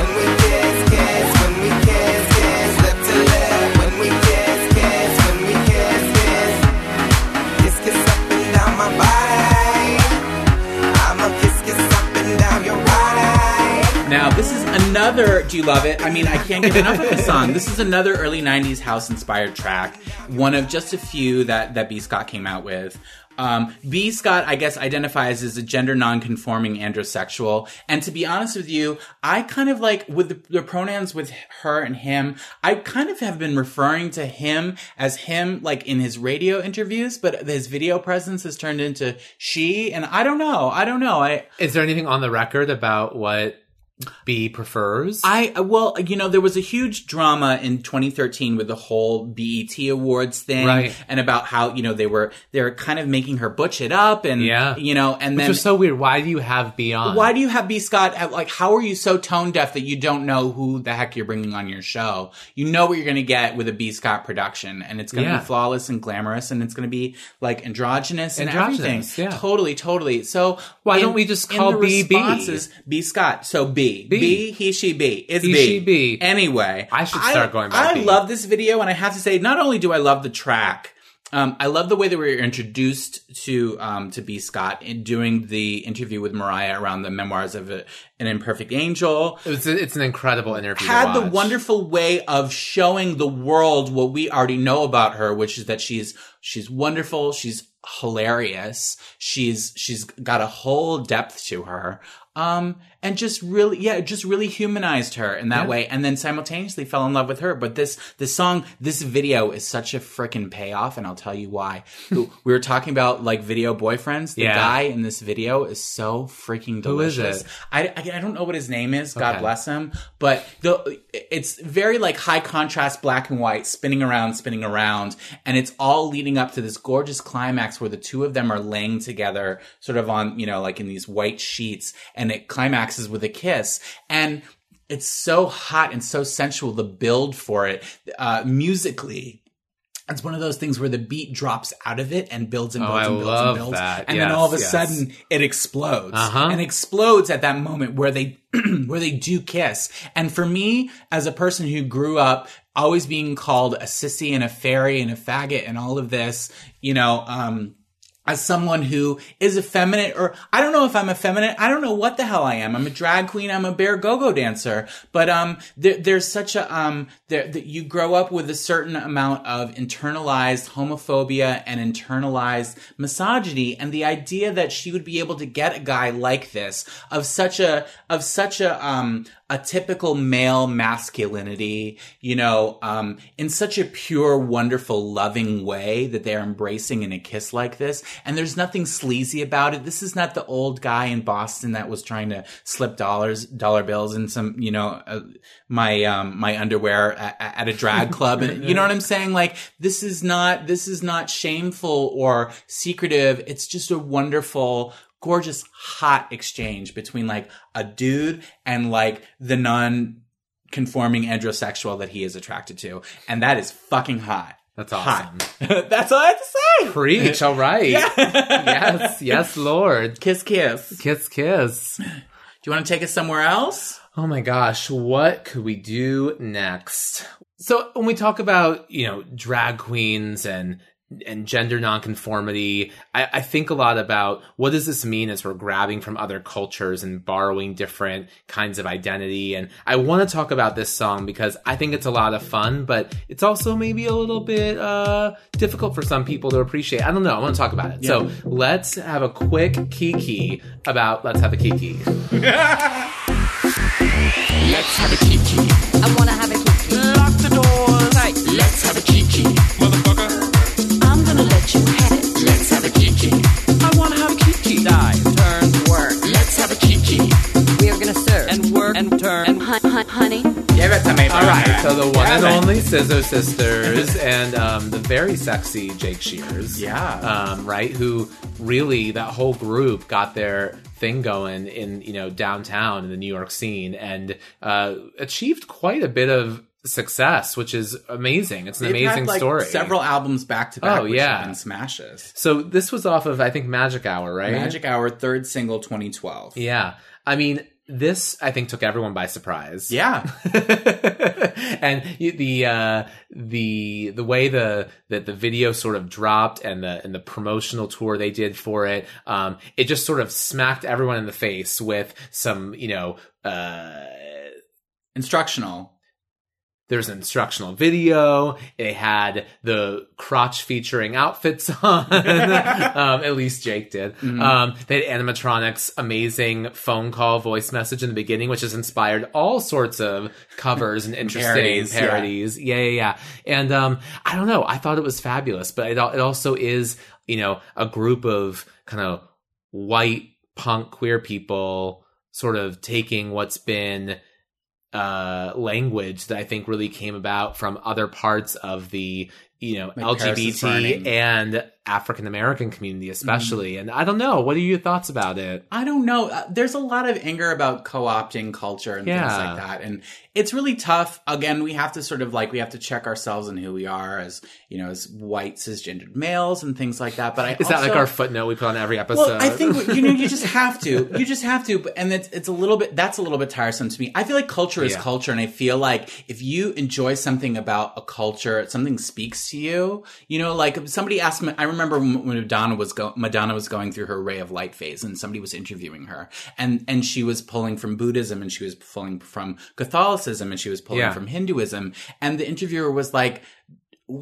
Another. Do you love it? I mean, I can't get enough of this song. This is another early '90s house-inspired track. One of just a few that that B. Scott came out with. Um, B. Scott, I guess, identifies as a gender non-conforming androsexual. And to be honest with you, I kind of like with the, the pronouns with her and him. I kind of have been referring to him as him, like in his radio interviews, but his video presence has turned into she. And I don't know. I don't know. I Is there anything on the record about what B prefers? I well, you know, there was a huge drama in 2013 with the whole BET Awards thing, Right. And about how you know they were they were kind of making her butch it up, and Yeah. you know, and Which then was so weird. Why do you have B on? why do you have B Scott? at- Like, how are you so tone deaf that you don't know who the heck you're bringing on your show? You know what you're going to get with a B Scott production, and it's going to Yeah. be flawless and glamorous, and it's going to be like androgynous and Androgynous, everything. yeah. Totally, totally. So Why don't we just call B B? B Scott? So B B. B he she B it's He, B she, B. Anyway, I should start going by I B. love this video, and I have to say, not only do I love the track. Um, I love the way that we were introduced to um, to B. Scott in doing the interview with Mariah around the memoirs of a, an imperfect angel. It's, it's an incredible interview. Had the wonderful way of showing the world what we already know about her, which is that she's she's wonderful, she's hilarious, she's she's got a whole depth to her. Um, and just really, yeah, just really humanized her in that Yeah. way, and then simultaneously fell in love with her. But this, this song, this video is such a freaking payoff, and I'll tell you why. [laughs] we were talking about like video boyfriends. The Yeah. guy in this video is so freaking Who is delicious. I, I, I don't know what his name is. God Okay. bless him. But the it's very like high contrast, black and white, spinning around, spinning around, and it's all leading up to this gorgeous climax where the two of them are laying together, sort of on you know like in these white sheets, and it climaxes with a kiss and. It's so hot and so sensual. The build for it, uh, musically, it's one of those things where the beat drops out of it and builds and Oh, builds I and builds and builds, that. and then all of a yes. sudden it explodes Uh-huh. and explodes at that moment where they [clears throat] where they do kiss. And for me, as a person who grew up always being called a sissy and a fairy and a faggot and all of this, you know, um, as someone who is effeminate or I don't know if I'm effeminate. I don't know what the hell I am. I'm a drag queen. I'm a bear go-go dancer. But, um, there, there's such a, um, there, that you grow up with a certain amount of internalized homophobia and internalized misogyny. And the idea that she would be able to get a guy like this of such a, of such a, um, a typical male masculinity, you know, um, in such a pure, wonderful, loving way that they're embracing in a kiss like this. And there's nothing sleazy about it. This is not the old guy in Boston that was trying to slip dollars, dollar bills in some, you know, uh, my, um, my underwear at, at a drag [laughs] club. And you know what I'm saying? Like, this is not, this is not shameful or secretive. It's just a wonderful, gorgeous, hot exchange between like a dude and like the non conforming androsexual that he is attracted to. And that is fucking hot. That's Hot. awesome. [laughs] That's all I have to say. Preach. All right. yes. Yes, Lord. Kiss, kiss. Kiss, kiss. Do you want to take us somewhere else? Oh my gosh, what could we do next? So when we talk about, you know, drag queens and and gender nonconformity, I, I think a lot about what does this mean as we're grabbing from other cultures and borrowing different kinds of identity. And I want to talk about this song because I think it's a lot of fun, but it's also maybe a little bit uh, difficult for some people to appreciate. I don't know. I want to talk about it. So let's have a quick kiki about Let's Have a Kiki. [laughs] Let's have a kiki. I wanna have a have a kiki. Dive, turn, work. Let's have a kiki. We are gonna serve And work and turn. and hun- hun- honey. Give it to me. All right, so the one and Damn only Scissor Sisters and um, the very sexy Jake Shears. Yeah. Um, right, who really, that whole group got their thing going in, you know, downtown in the New York scene and uh, achieved quite a bit of success, which is amazing. It's an They've amazing had, like, story. Several albums back to back. Oh, yeah. been smashes. So this was off of, I think, Magic Hour, right? Magic Hour, third single, 2012. Yeah. I mean, this, I think, took everyone by surprise. Yeah. [laughs] and the uh, the the way the that the video sort of dropped and the and the promotional tour they did for it, um, it just sort of smacked everyone in the face with some, you know, uh, Instructional. There's an instructional video. It had the crotch featuring outfits [laughs] on. um, at least Jake did. Mm-hmm. Um, they had animatronics, amazing phone call voice message in the beginning, which has inspired all sorts of covers and [laughs] interesting Parodies, parodies. yeah. Yeah, yeah, yeah. And um, I don't know. I thought it was fabulous, but it, it also is, you know, a group of kind of white punk queer people sort of taking what's been uh language that I think really came about from other parts of the you know Like LGBT and African American community especially and I don't know what are your thoughts about it I don't know. Uh, There's a lot of anger about co-opting culture and things like that, and it's really tough. Again, we have to sort of like we have to check ourselves and who we are as you know as white cisgendered males and things like that. But I is that like our footnote we put on every episode Well, I think you know you just [laughs] have to. You just have to, but- and it's it's a little bit that's a little bit tiresome to me. I feel like culture is Yeah. culture, and I feel like if you enjoy something about a culture, something speaks to you. You know, like somebody asked me. I remember when Madonna was go, Madonna was going through her ray of light phase, and somebody was interviewing her, and and she was pulling from Buddhism, and she was pulling from Catholicism, and she was pulling Yeah. from Hinduism, and the interviewer was like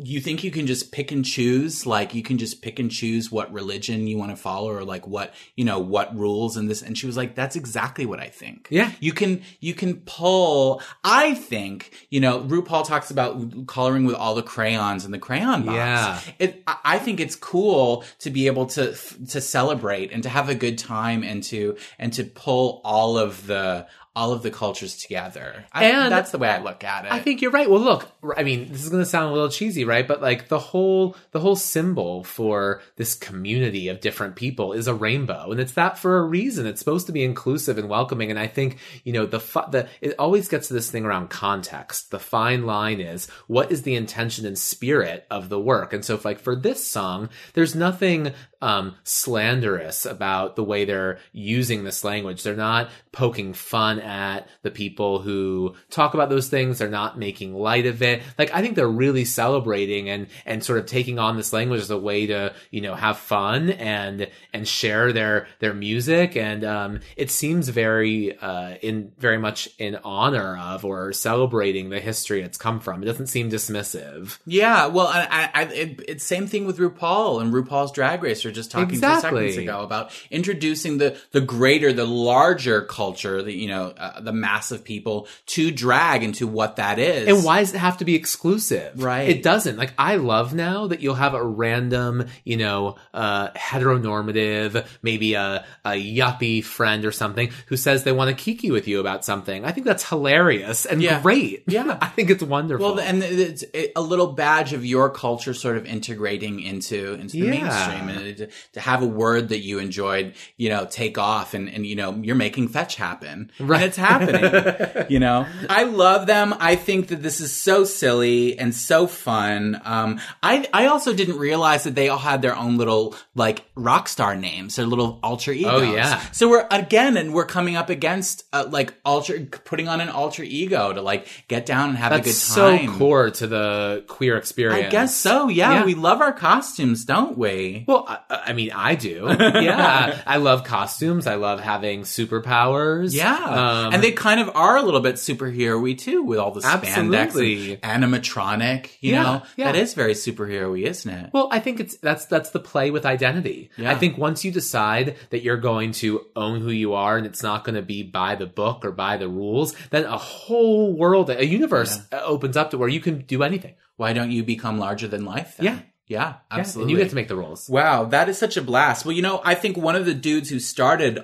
you think you can just pick and choose like you can just pick and choose what religion you want to follow or like what you know what rules and this and she was like that's exactly what i think Yeah. you can you can pull i think you know rupaul talks about coloring with all the crayons in the crayon box Yeah. it i I think it's cool to be able to to celebrate and to have a good time and to and to pull all of the all of the cultures together I, And that's the way i look at it I think you're right. Well, look, I mean, this is going to sound a little cheesy, right? But like the whole the whole symbol for this community of different people is a rainbow, and it's that for a reason. It's supposed to be inclusive and welcoming. And I think you know the the it always gets to this thing around context. The fine line is what is the intention and spirit of the work. And so, if like for this song, there's nothing um, slanderous about the way they're using this language. They're not poking fun at the people who talk about those things. They're not making light of it. Like I think they're really celebrating and and sort of taking on this language as a way to you know have fun and and share their their music. And um, it seems very uh, in very much in honor of or celebrating the history it's come from. It doesn't seem dismissive. Yeah, well, I, I, it, it's same thing with RuPaul and RuPaul's Drag Race. Were just talking two seconds ago about introducing the the greater, the larger culture, the you know, uh, the mass of people to drag into what that is. And why does it have to be exclusive? Right. It doesn't. Like I love now that you'll have a random, you know, uh heteronormative, maybe a, a yuppie friend or something who says they want to kiki with you about something. I think that's hilarious and Yeah. great. Yeah. [laughs] I think it's wonderful. Well, and it's a little badge of your culture, sort of integrating into into the Yeah. mainstream, and to, to have a word that you enjoyed, you know, take off, and and you know, you're making fetch happen, Right. And it's happening. [laughs] you know, I love them. I think that this is so silly and so fun. Um, I I also didn't realize that they all had their own little like rock star names, their little alter egos. Oh, yeah. So we're again, and we're coming up against uh, like alter putting on an alter ego to like get down and have that's a good time. so core to the queer experience. I guess so. Yeah, Yeah. we love our costumes, don't we? Well, I, mean, I do. [laughs] Yeah, I love costumes. I love having superpowers. Yeah, Um, and they kind of are a little bit superhero-y too, with all the Absolutely. spandex and animatronic. You Yeah, know, yeah. that is very superhero-y, isn't it? Well, I think it's that's that's the play with identity. Yeah. I think once you decide that you're going to own who you are and it's not going to be by the book or by the rules, then a whole world, a universe uh opens up to where you can do anything. Why don't you become larger than life? Then? Yeah. Yeah, Yeah, absolutely. and you get to make the rules. Wow, that is such a blast. Well, you know, I think one of the dudes who started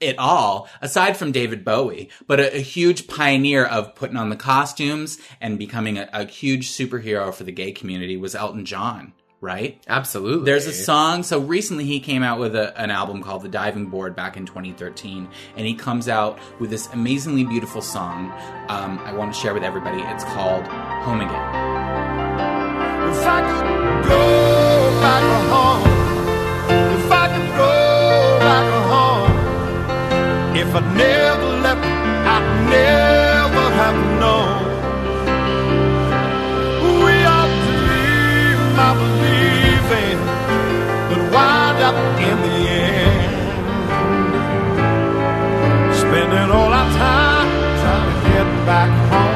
it all, aside from David Bowie, but a, a huge pioneer of putting on the costumes and becoming a, a huge superhero for the gay community was Elton John, right? Absolutely. There's a song. So recently he came out with a, an album called The Diving Board back in 2013. And he comes out with this amazingly beautiful song um, I want to share with everybody. It's called Home Again. If I never left, I'd never have known. We are dreaming, I believing, but wind up in the end, spending all our time trying to get back home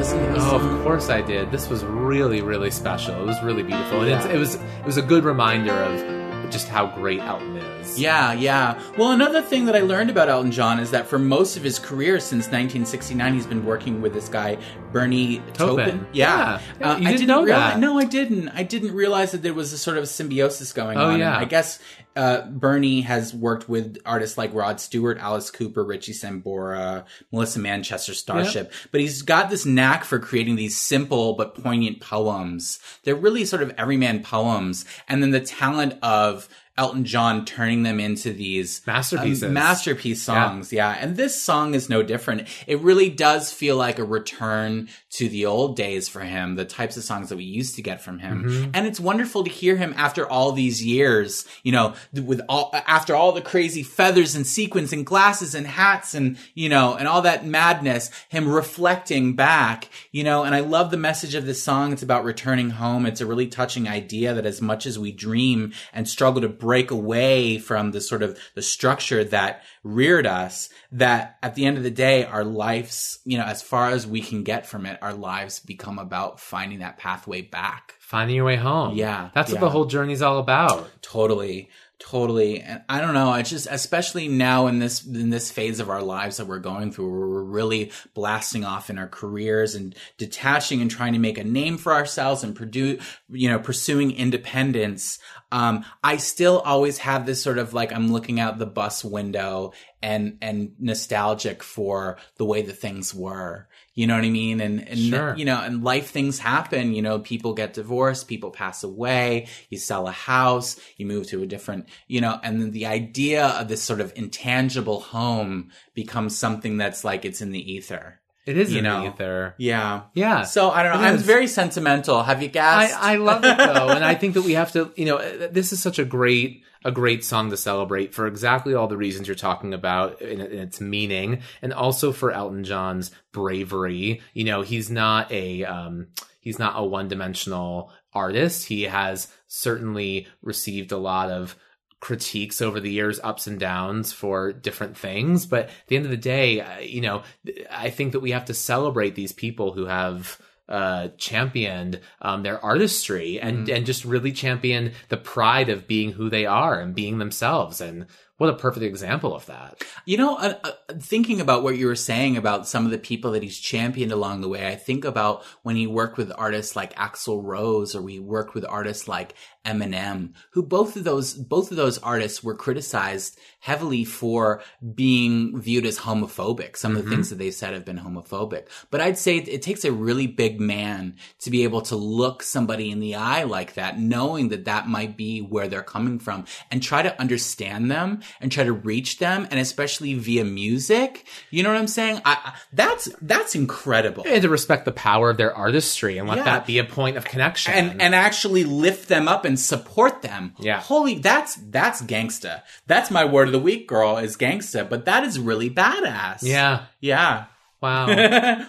listen to this Oh, song? of course I did. This was really, really special. It was really beautiful, and Yeah. it was it was a good reminder of just how great Elton is. Yeah, yeah. Well, another thing that I learned about Elton John is that for most of his career since 1969, he's been working with this guy Bernie Taupin. Taupin. Yeah, Yeah. Uh, You I didn't know realize, that. No, I didn't. I didn't realize that there was a sort of symbiosis going Oh, on. Yeah. I guess uh, Bernie has worked with artists like Rod Stewart, Alice Cooper, Richie Sambora, Melissa Manchester, Starship. But he's got this knack for creating these simple but poignant poems. They're really sort of everyman poems, and then the talent of Elton John turning them into these Masterpieces. um, masterpiece songs. Yeah. And this song is no different. It really does feel like a return to the old days for him, the types of songs that we used to get from him. Mm-hmm. And it's wonderful to hear him after all these years, you know, with all, after all the crazy feathers and sequins and glasses and hats and, you know, and all that madness, him reflecting back, you know, and I love the message of this song. It's about returning home. It's a really touching idea that as much as we dream and struggle to break away from the sort of the structure that reared us, that at the end of the day, our lives, you know, as far as we can get from it, our lives become about finding that pathway back. Finding your way home. Yeah, That's what the whole journey's all about. Totally. Totally. And I don't know. It's just, especially now in this, in this phase of our lives that we're going through, where we're really blasting off in our careers and detaching and trying to make a name for ourselves and produce, you know, pursuing independence. Um, I still always have this sort of like, I'm looking out the bus window and, and nostalgic for the way that things were. You know what I mean? And, and, Sure. you know, and life things happen. You know, people get divorced, people pass away, you sell a house, you move to a different, you know, and then the idea of this sort of intangible home becomes something that's like it's in the ether. It is You in know. the ether. Yeah. Yeah. So I don't know. It I'm is. very sentimental. Have you guessed? I, I love it though, [laughs] and I think that we have to, you know, this is such a great, a great song to celebrate for exactly all the reasons you're talking about in, in its meaning, and also for Elton John's bravery. You know, he's not a, um, he's not a one dimensional artist. He has certainly received a lot of critiques over the years, ups and downs for different things. But at the end of the day, uh, you know, I think that we have to celebrate these people who have uh, championed um, their artistry and Mm-hmm. and just really championed the pride of being who they are and being themselves. And what a perfect example of that. You know, uh, uh, thinking about what you were saying about some of the people that he's championed along the way, I think about when he worked with artists like Axl Rose or we worked with artists like Eminem, who both of those both of those artists were criticized heavily for being viewed as homophobic. Some of the mm-hmm. things that they said have been homophobic. But I'd say it takes a really big man to be able to look somebody in the eye like that, knowing that that might be where they're coming from and try to understand them and try to reach them and especially via music. You know what I'm saying? I, I- that's, that's incredible. And to respect the power of their artistry and let Yeah. that be a point of connection. and and actually lift them up and support them. Yeah. Holy that's that's gangsta. That's my word of the week, girl, is gangsta. But that is really badass. yeah. Yeah. Wow.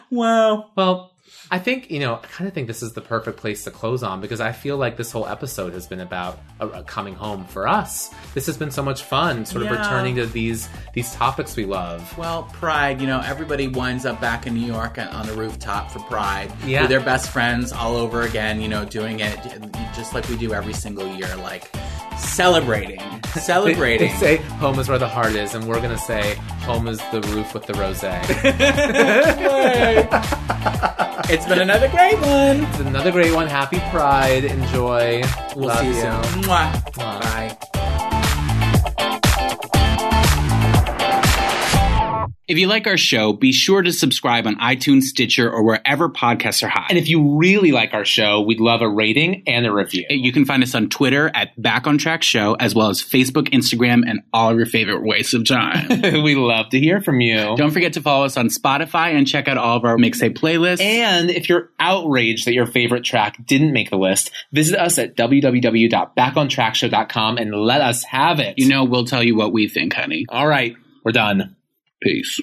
[laughs] Wow. Well, I think, you know, I kind of think this is the perfect place to close on because I feel like this whole episode has been about a, a coming home for us. This has been so much fun, sort of Yeah. returning to these these topics we love. Well, Pride, you know, everybody winds up back in New York on the rooftop for Pride Yeah. with their best friends all over again, you know, doing it just like we do every single year, like celebrating. [laughs] They, Celebrating. they say home is where the heart is, and we're gonna say home is the roof with the rose. [laughs] [laughs] it's been another great one. it's another great one. Happy Pride. Enjoy. We'll Love see you you. soon. Mwah. Mwah. Bye. If you like our show, be sure to subscribe on iTunes, Stitcher, or wherever podcasts are hot. And if you really like our show, we'd love a rating and a review. You can find us on Twitter at Back on Track Show, as well as Facebook, Instagram, and all of your favorite wastes of time. [laughs] we love to hear from you. Don't forget to follow us on Spotify and check out all of our mixtape playlists. And if you're outraged that your favorite track didn't make the list, visit us at www.backontrackshow.com and let us have it. you know, we'll tell you what we think, honey. All right, we're done. Peace.